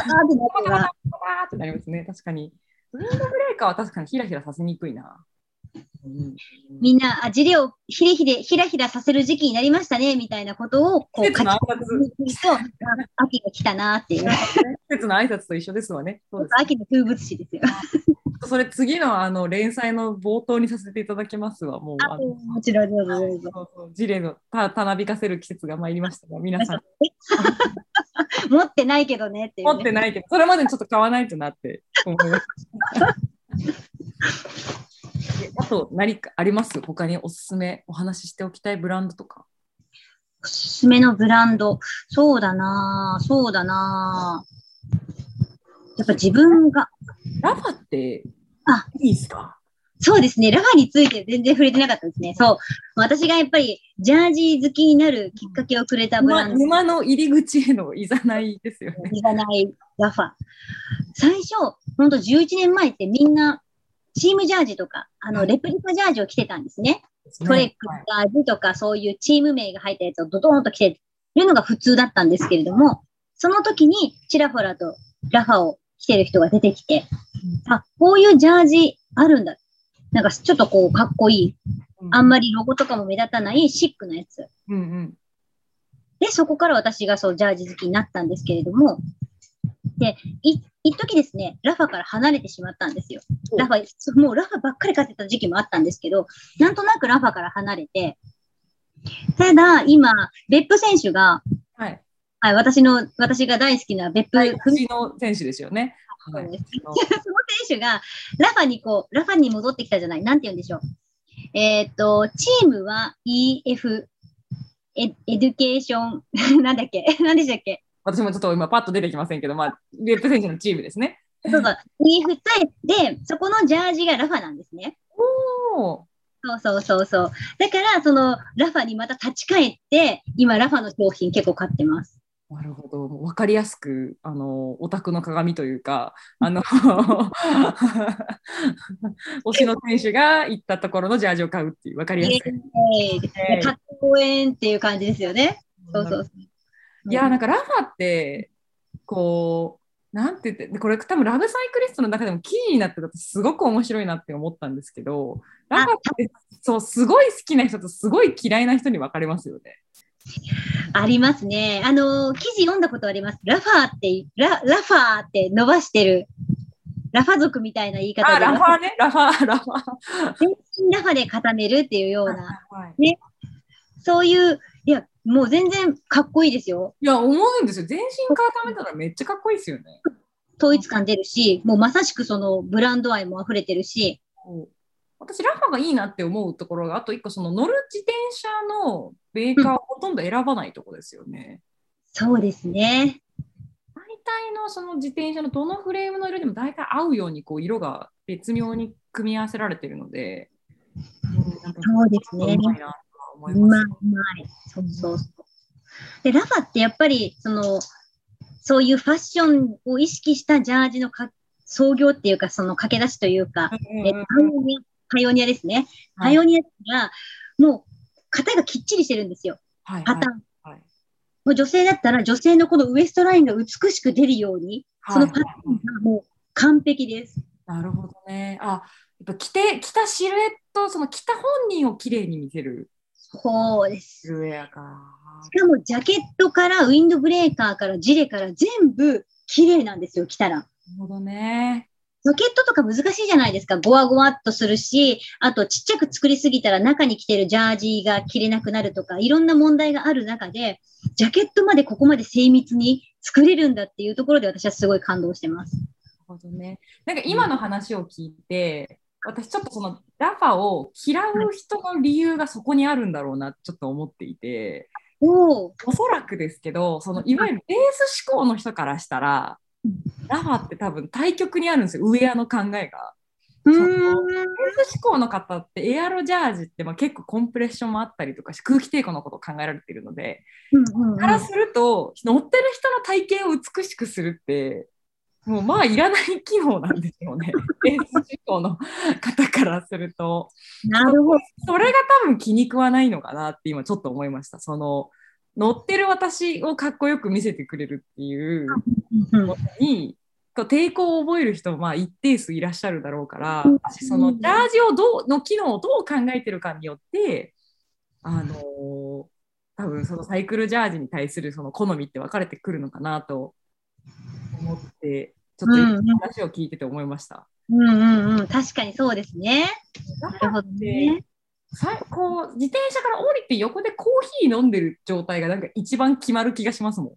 Speaker 2: パタパタパタってなってな
Speaker 1: りますね。確かに。ウィンドブレーカーは確かにヒラヒラさせにくいな。うん
Speaker 2: みんな、あ、ジレをひれひれ、ひらひらさせる時期になりましたね、みたいなことを、こう、
Speaker 1: 季節の挨
Speaker 2: 書き込んでいくと、あ秋が来たなっていう。
Speaker 1: 季節の挨拶と一緒ですわね。そうです
Speaker 2: 秋の風物詩ですよ。
Speaker 1: それ次のあの連載の冒頭にさせていただきますわ。もう
Speaker 2: あもちろんどうぞどうぞ。
Speaker 1: そうそうジレのたたなびかせる季節が参りましたが、皆さん
Speaker 2: 持ってないけどねってね、
Speaker 1: 持ってないけど、それまでにちょっと買わないとなって思いました。えあと何かあります？他におすすめお話ししておきたいブランドとか。
Speaker 2: おすすめのブランド。そうだな。ぁそうだな。ぁやっぱ自分が、
Speaker 1: ラファって
Speaker 2: あ。
Speaker 1: いいですか？
Speaker 2: そうですね。ラファについて全然触れてなかったですね。そう。私がやっぱりジャージ好きになるきっかけをくれたブラ
Speaker 1: 沼
Speaker 2: ンド。
Speaker 1: 沼の入り口へのいざないですよね。
Speaker 2: いらないラファ。最初、ほんと11年前ってみんな、チームジャージとか、あの、
Speaker 1: はい
Speaker 2: レプリカジャージを着てたんですね。トレック
Speaker 1: はい
Speaker 2: とか、ジとか、そういうチーム名が入ったやつをドドーンと着てるのが普通だったんですけれども、その時にちらほらとラファを着てる人が出てきて、あ、こういうジャージあるんだ。なんかちょっとこう、かっこいい。あんまりロゴとかも目立たないシックなやつ。
Speaker 1: うんうん。
Speaker 2: で、そこから私がそう、ジャージ好きになったんですけれども、で、い、一時ですね、ラファから離れてしまったんですよ。
Speaker 1: お
Speaker 2: ラファ、もうラファばっかり買ってた時期もあったんですけど、なんとなくラファから離れて、ただ、今、別府選手が、
Speaker 1: はい。
Speaker 2: はい、私の、私が大好きな別府、
Speaker 1: はい、
Speaker 2: ふみ
Speaker 1: 藤野選手ですよね。
Speaker 2: その選手が、ラファにこう、ラファに戻ってきたじゃない、なんて言うんでしょう。えーっと、チームは EF、エ Education、なんだっけ？何でしたっけ？
Speaker 1: 私もちょっと今パッと出てきませんけど、まあ、別府選手のチームですね。
Speaker 2: そうそう、EF で、そこのジャージが Rapha なんですね。
Speaker 1: おー
Speaker 2: そうそうそうそう。だから、その Rapha にまた立ち返って、今 Rapha の商品結構買ってます。
Speaker 1: なるほど。わかりやすく、あの、オタクの鑑というか、あの、推しの選手が行ったところのジャージを買うっていう、わかりやすい。
Speaker 2: イエーイ買っていう感じですよね。そうそうそう。
Speaker 1: いや、なんか Rapha って、こう、なんて言って、これ多分 LOVE CYCLIST の中でも記事になってたとすごく面白いなって思ったんですけど、 Rapha って、そう、すごい好きな人とすごい嫌いな人に分かれますよね。
Speaker 2: ありますね。あの、記事読んだことあります。ラファーって、ララファーって伸ばしてる、ラファ族みたいな言い方
Speaker 1: あ、
Speaker 2: で、
Speaker 1: ラファーね、ラファー、ラファー。
Speaker 2: 全身 Rapha で固めるっていうような、
Speaker 1: はい
Speaker 2: そういう、いや、もう全然かっこいいですよ。
Speaker 1: いや、思うんですよ。全身固めたらめっちゃかっこいいですよね。
Speaker 2: 統一感出るし、もうまさしくそのブランド愛も溢れてるし、
Speaker 1: 私、 Rapha がいいなって思うところが、あと一個、その乗る自転車のメーカーをほとんど選ばないとこですよね。
Speaker 2: そうですね。
Speaker 1: 大体のその自転車のどのフレームの色でも大体合うようにこう色が別妙に組み合わせられてるので、
Speaker 2: そうですね
Speaker 1: うまいなとは思いう
Speaker 2: ま。うまい。そうそうそう。で、ラファってやっぱり、その、そういうファッションを意識したジャージのか創業っていうか、その駆け出しというか、えパイオニアパイオニアですね。パイオニアが、もう、型がきっちりしてるんですよ。
Speaker 1: はい
Speaker 2: パターン。
Speaker 1: はい
Speaker 2: もう女性だったら、女性のこのウエストラインが美しく出るように、そのパターンがもう完璧です。
Speaker 1: なるほどね。あ、やっぱ着て着たシルエット、その着た本人を綺麗に見せる
Speaker 2: そうです。
Speaker 1: シルエアか。
Speaker 2: しかも、ジャケットから、ウィンドブレーカーから、ジレから、全部綺麗なんですよ、着たら。
Speaker 1: なるほどね。
Speaker 2: ジャケットとか難しいじゃないですか。ゴワゴワっとするし、あとちっちゃく作りすぎたら中に着てるジャージが着れなくなるとか、いろんな問題がある中で、ジャケットまでここまで精密に作れるんだっていうところで私はすごい感動してます。
Speaker 1: なるほどね。なんか今の話を聞いて、私ちょっとそのラファを嫌う人の理由がそこにあるんだろうなちょっと思っていて、
Speaker 2: おお、
Speaker 1: おそらくですけど、そのいわゆるベース思考の人からしたら、ラファって多分対極にあるんですよ、ウェアの考えが。
Speaker 2: う
Speaker 1: そう
Speaker 2: ーん。
Speaker 1: ベース思考の方ってエアロジャージってまあ結構コンプレッションもあったりとかし空気抵抗のことを考えられているので、
Speaker 2: うんうん
Speaker 1: からすると乗ってる人の体型を美しくするってもうまあいらない機能なんですよね ベース思考の方からすると
Speaker 2: なるほど。
Speaker 1: それが多分気に食わないのかなって今ちょっと思いましたその乗ってる私をかっこよく見せてくれるっていう
Speaker 2: うん
Speaker 1: ことにこう抵抗を覚える人もまあ一定数いらっしゃるだろうからそのジャージをどうの機能をどう考えてるかによってあのー多分そのサイクルジャージに対するその好みって分かれてくるのかなと思ってちょっと話を聞いてて思いました。
Speaker 2: うんうんうん。確かにそうですね。なるほどね。
Speaker 1: さこう自転車から降りて横でコーヒー飲んでる状態がなんか一番決まる気がしますもん。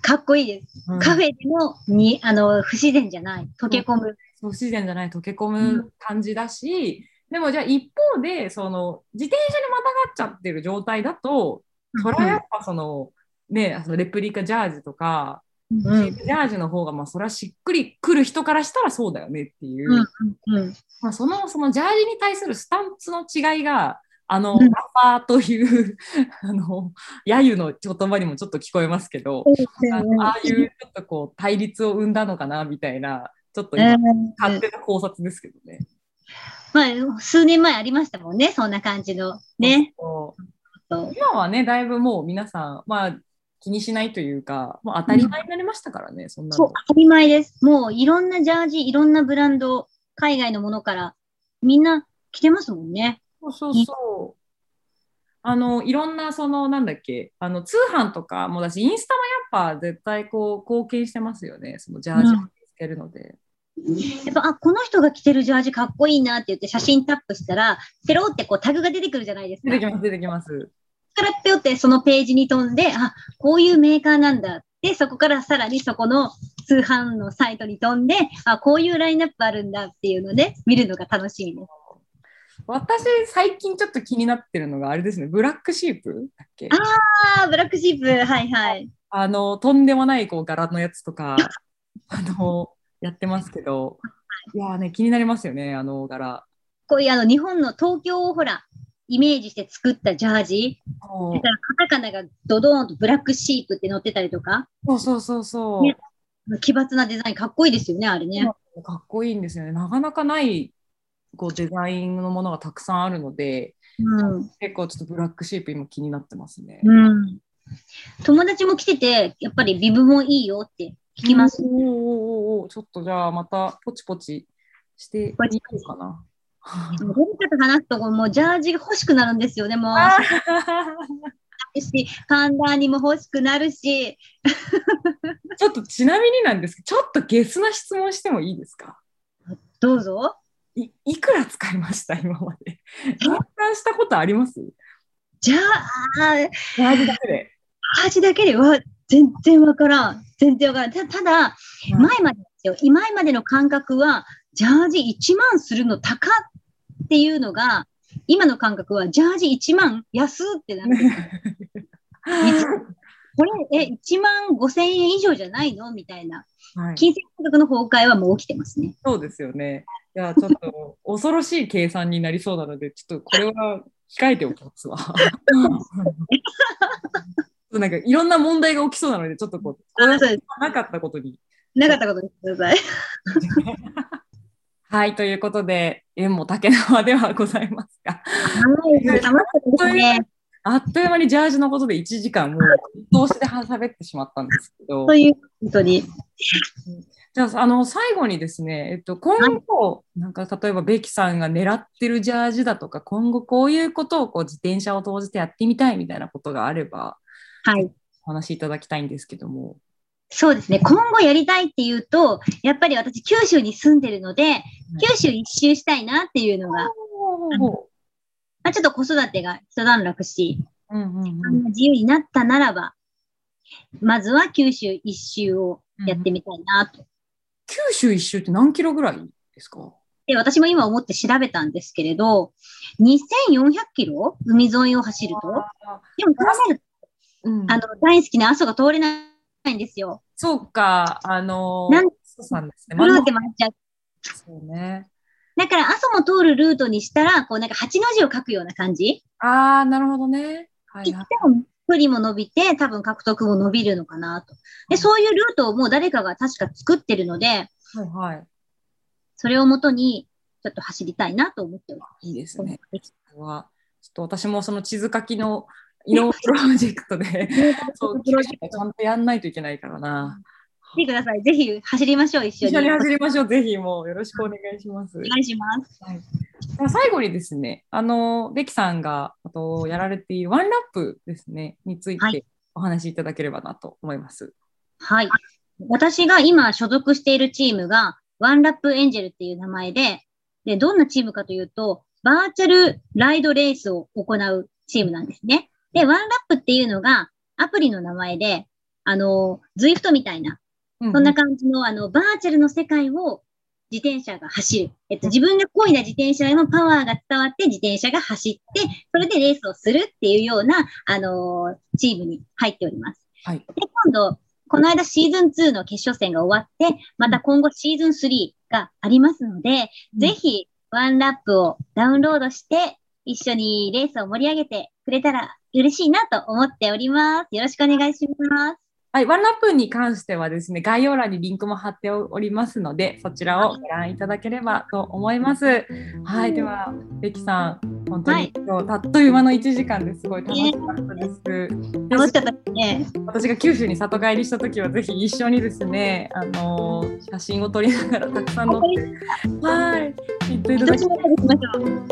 Speaker 2: かっこいいです。
Speaker 1: うん
Speaker 2: カフェでもにあの不自然じゃない。溶け込む。
Speaker 1: 不自然じゃない溶け込む感じだし、でもじゃあ一方でその自転車にまたがっちゃってる状態だとそれはやっぱその、ねそのレプリカジャージとか、
Speaker 2: うん
Speaker 1: ジャージの方がまあそれはしっくりくる人からしたらそうだよねっていう、
Speaker 2: うんうんうん。
Speaker 1: まあ、そのそのジャージに対するスタンスの違いがあの、
Speaker 2: うん
Speaker 1: ラパーという あの揶揄の言葉にもちょっと聞こえますけど、ああいうちょっとこう対立を生んだのかなみたいなちょっと今、勝手な考察ですけどね。
Speaker 2: まあ、数年前ありましたもんね、そんな感じの。ね。
Speaker 1: そう
Speaker 2: そう
Speaker 1: 今はねだいぶもう皆さん、まあ、気にしないというかもう当たり前になりましたからね、そんな
Speaker 2: そう
Speaker 1: の。、
Speaker 2: 当たり前です。もういろんなジャージ、いろんなブランド、海外のものから、みんな着てますもんね。
Speaker 1: そうそうそう。あのいろんなそのなんだっけあの通販とかもだしインスタもやっぱ絶対こう貢献してますよねそのジャージをつけるので。
Speaker 2: やっぱ、あ、この人が着てるジャージかっこいいなって言って写真タップしたら、ペロってこうタグが出てくるじゃないですか。
Speaker 1: 出てきます出てきます。
Speaker 2: からペロってそのページに飛んで、あ、こういうメーカーなんだって、そこからさらにそこの通販のサイトに飛んで、あ、こういうラインナップあるんだっていうので、見るのが楽しみです。
Speaker 1: 私最近ちょっと気になってるのがあれですねブラックシープだっけ？
Speaker 2: ああ、ブラックシープ、はいはい。
Speaker 1: あのとんでもないこう柄のやつとか あのやってますけどいやーね気になりますよねあの柄。
Speaker 2: こういうあの日本の東京をほら、イメージして作ったジャージ。だからカタカナがドドーンとブラックシープって載ってたりとか、
Speaker 1: そうそうそうそう。
Speaker 2: ね奇抜なデザインかっこいいですよね、あれね。
Speaker 1: かっこいいんですよね。なかなかないこうデザインのものがたくさんあるので、
Speaker 2: うん。
Speaker 1: 結構ちょっとブラックシープ今気になってますね。
Speaker 2: うん。友達も来てて、やっぱりビブもいいよって聞きます。
Speaker 1: おーおーおーおーちょっとじゃあまたポチポチしてみようかな。
Speaker 2: でもレミカと話すと、もうジャージが欲しくなるんですよね、もう。
Speaker 1: あ
Speaker 2: し、パンダーにも欲しくなるし、
Speaker 1: ちょっとちなみになんですけど、ちょっとゲスな質問してもいいですか？
Speaker 2: どうぞ。
Speaker 1: いいくら使いました今まで？換算したことあります？
Speaker 2: じゃあ、
Speaker 1: ジャージだけで。
Speaker 2: ジャージだけでは全然わからん。全然わからん。たただ、前までですよ。今までの感覚は、ジャージ1万するの高っていうのが、今の感覚は、ジャージ1万安ってなってる これ、え、1万5千円以上じゃないのみたいな。
Speaker 1: はい、
Speaker 2: 金銭感覚の崩壊はもう起きてますね。
Speaker 1: そうですよね。いや、ちょっと 恐ろしい計算になりそうなので、ちょっとこれは控えておきますわ。なんかいろんな問題が起きそうなので、ちょっとこう、なかったことに。
Speaker 2: なかったことにしてください。
Speaker 1: はい、ということで、縁も竹縄ではございますが、
Speaker 2: はい、ね。
Speaker 1: あっという間にジャージのことで1時間もう通しで喋ってしまったんですけど
Speaker 2: と、いうことに。
Speaker 1: じゃあ、あの、最後にですね、えっと、今後、なんか例えばベキさんが狙ってるジャージだとか、今後こういうことをこう自転車を通じてやってみたいみたいなことがあれば、
Speaker 2: はい。
Speaker 1: お話しいただきたいんですけども。
Speaker 2: そうですね。今後やりたいっていうと、やっぱり私、九州に住んでるので、九州一周したいなっていうのが、まあ、ちょっと子育てが一段落し、
Speaker 1: うんうんうん。
Speaker 2: 自由になったならば、まずは九州一周をやってみたいなと。
Speaker 1: 九州一周って何キロぐらいですか？
Speaker 2: で、私も今思って調べたんですけれど、2400キロ？海沿いを走ると？でも、そう
Speaker 1: ん。
Speaker 2: と、あの、大好きな阿蘇が通れないんですよ。
Speaker 1: そうか、あの
Speaker 2: なん
Speaker 1: そうさんですね。
Speaker 2: ぐるって回っちゃう。
Speaker 1: そうね。
Speaker 2: だから、阿蘇も通るルートにしたら、こう、なんか8の字を書くような感じ。
Speaker 1: ああ、なるほどね。はいはい
Speaker 2: 切っても距離も伸びて、多分獲得も伸びるのかなと。で、そういうルートをもう誰かが確か作ってるので、
Speaker 1: はいはい。
Speaker 2: それをもとに、ちょっと走りたいなと思っておりま
Speaker 1: いいです
Speaker 2: す。
Speaker 1: ね。はちょっと私もその地図書きのプロジェクトでそう
Speaker 2: プロジェク
Speaker 1: ちゃんとやんないといけないからな。
Speaker 2: 来てください。ぜひ走りましょう、一緒に。
Speaker 1: 一緒に
Speaker 2: お
Speaker 1: 走りましょう。ぜひもうよろしくお願いします。
Speaker 2: 願いします。
Speaker 1: はい、最後にですね、あのベキさんがあとやられているワンラップですねについ
Speaker 2: は
Speaker 1: てお話しいただければなと思います。
Speaker 2: はい。私が今所属しているチームが、ワンラップエンジェルっていう名前で、で、どんなチームかというと、バーチャルライドレースを行うチームなんですね。で、ワンラップっていうのがアプリの名前で、あの、ズイフトみたいな、そんな感じの、あの、バーチャルの世界を自転車が走る。えっと、自分が漕いだ自転車のパワーが伝わって自転車が走って、それでレースをするっていうような、あのー、チームに入っております。はい。で、今度、この間シーズン2の決勝戦が終わって、また今後シーズン3がありますので、うん、ぜひワンラップをダウンロードして、一緒にレースを盛り上げてくれたら嬉しいなと思っております。よろしくお願いします。
Speaker 1: はい、ワンラップに関してはですね、概要欄にリンクも貼っておりますので、そちらをご覧いただければと思います。はい、では、ベキさん、本当に今日、たっという間の1時間ですごい楽しかったです。
Speaker 2: 楽しかったですね。
Speaker 1: 私が九州に里帰りした時は、ぜひ一緒にですね、あの写真を撮りながらたくさん載って、はい、行っていただき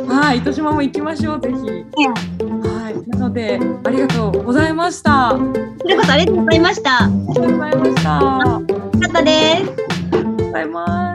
Speaker 1: はい、糸島も行きましょう、ぜひ。はい、なので、ありがとうございました。
Speaker 2: ということありがとうございました。
Speaker 1: ありがとうございました。よか
Speaker 2: ったです。ありがとう
Speaker 1: ございます。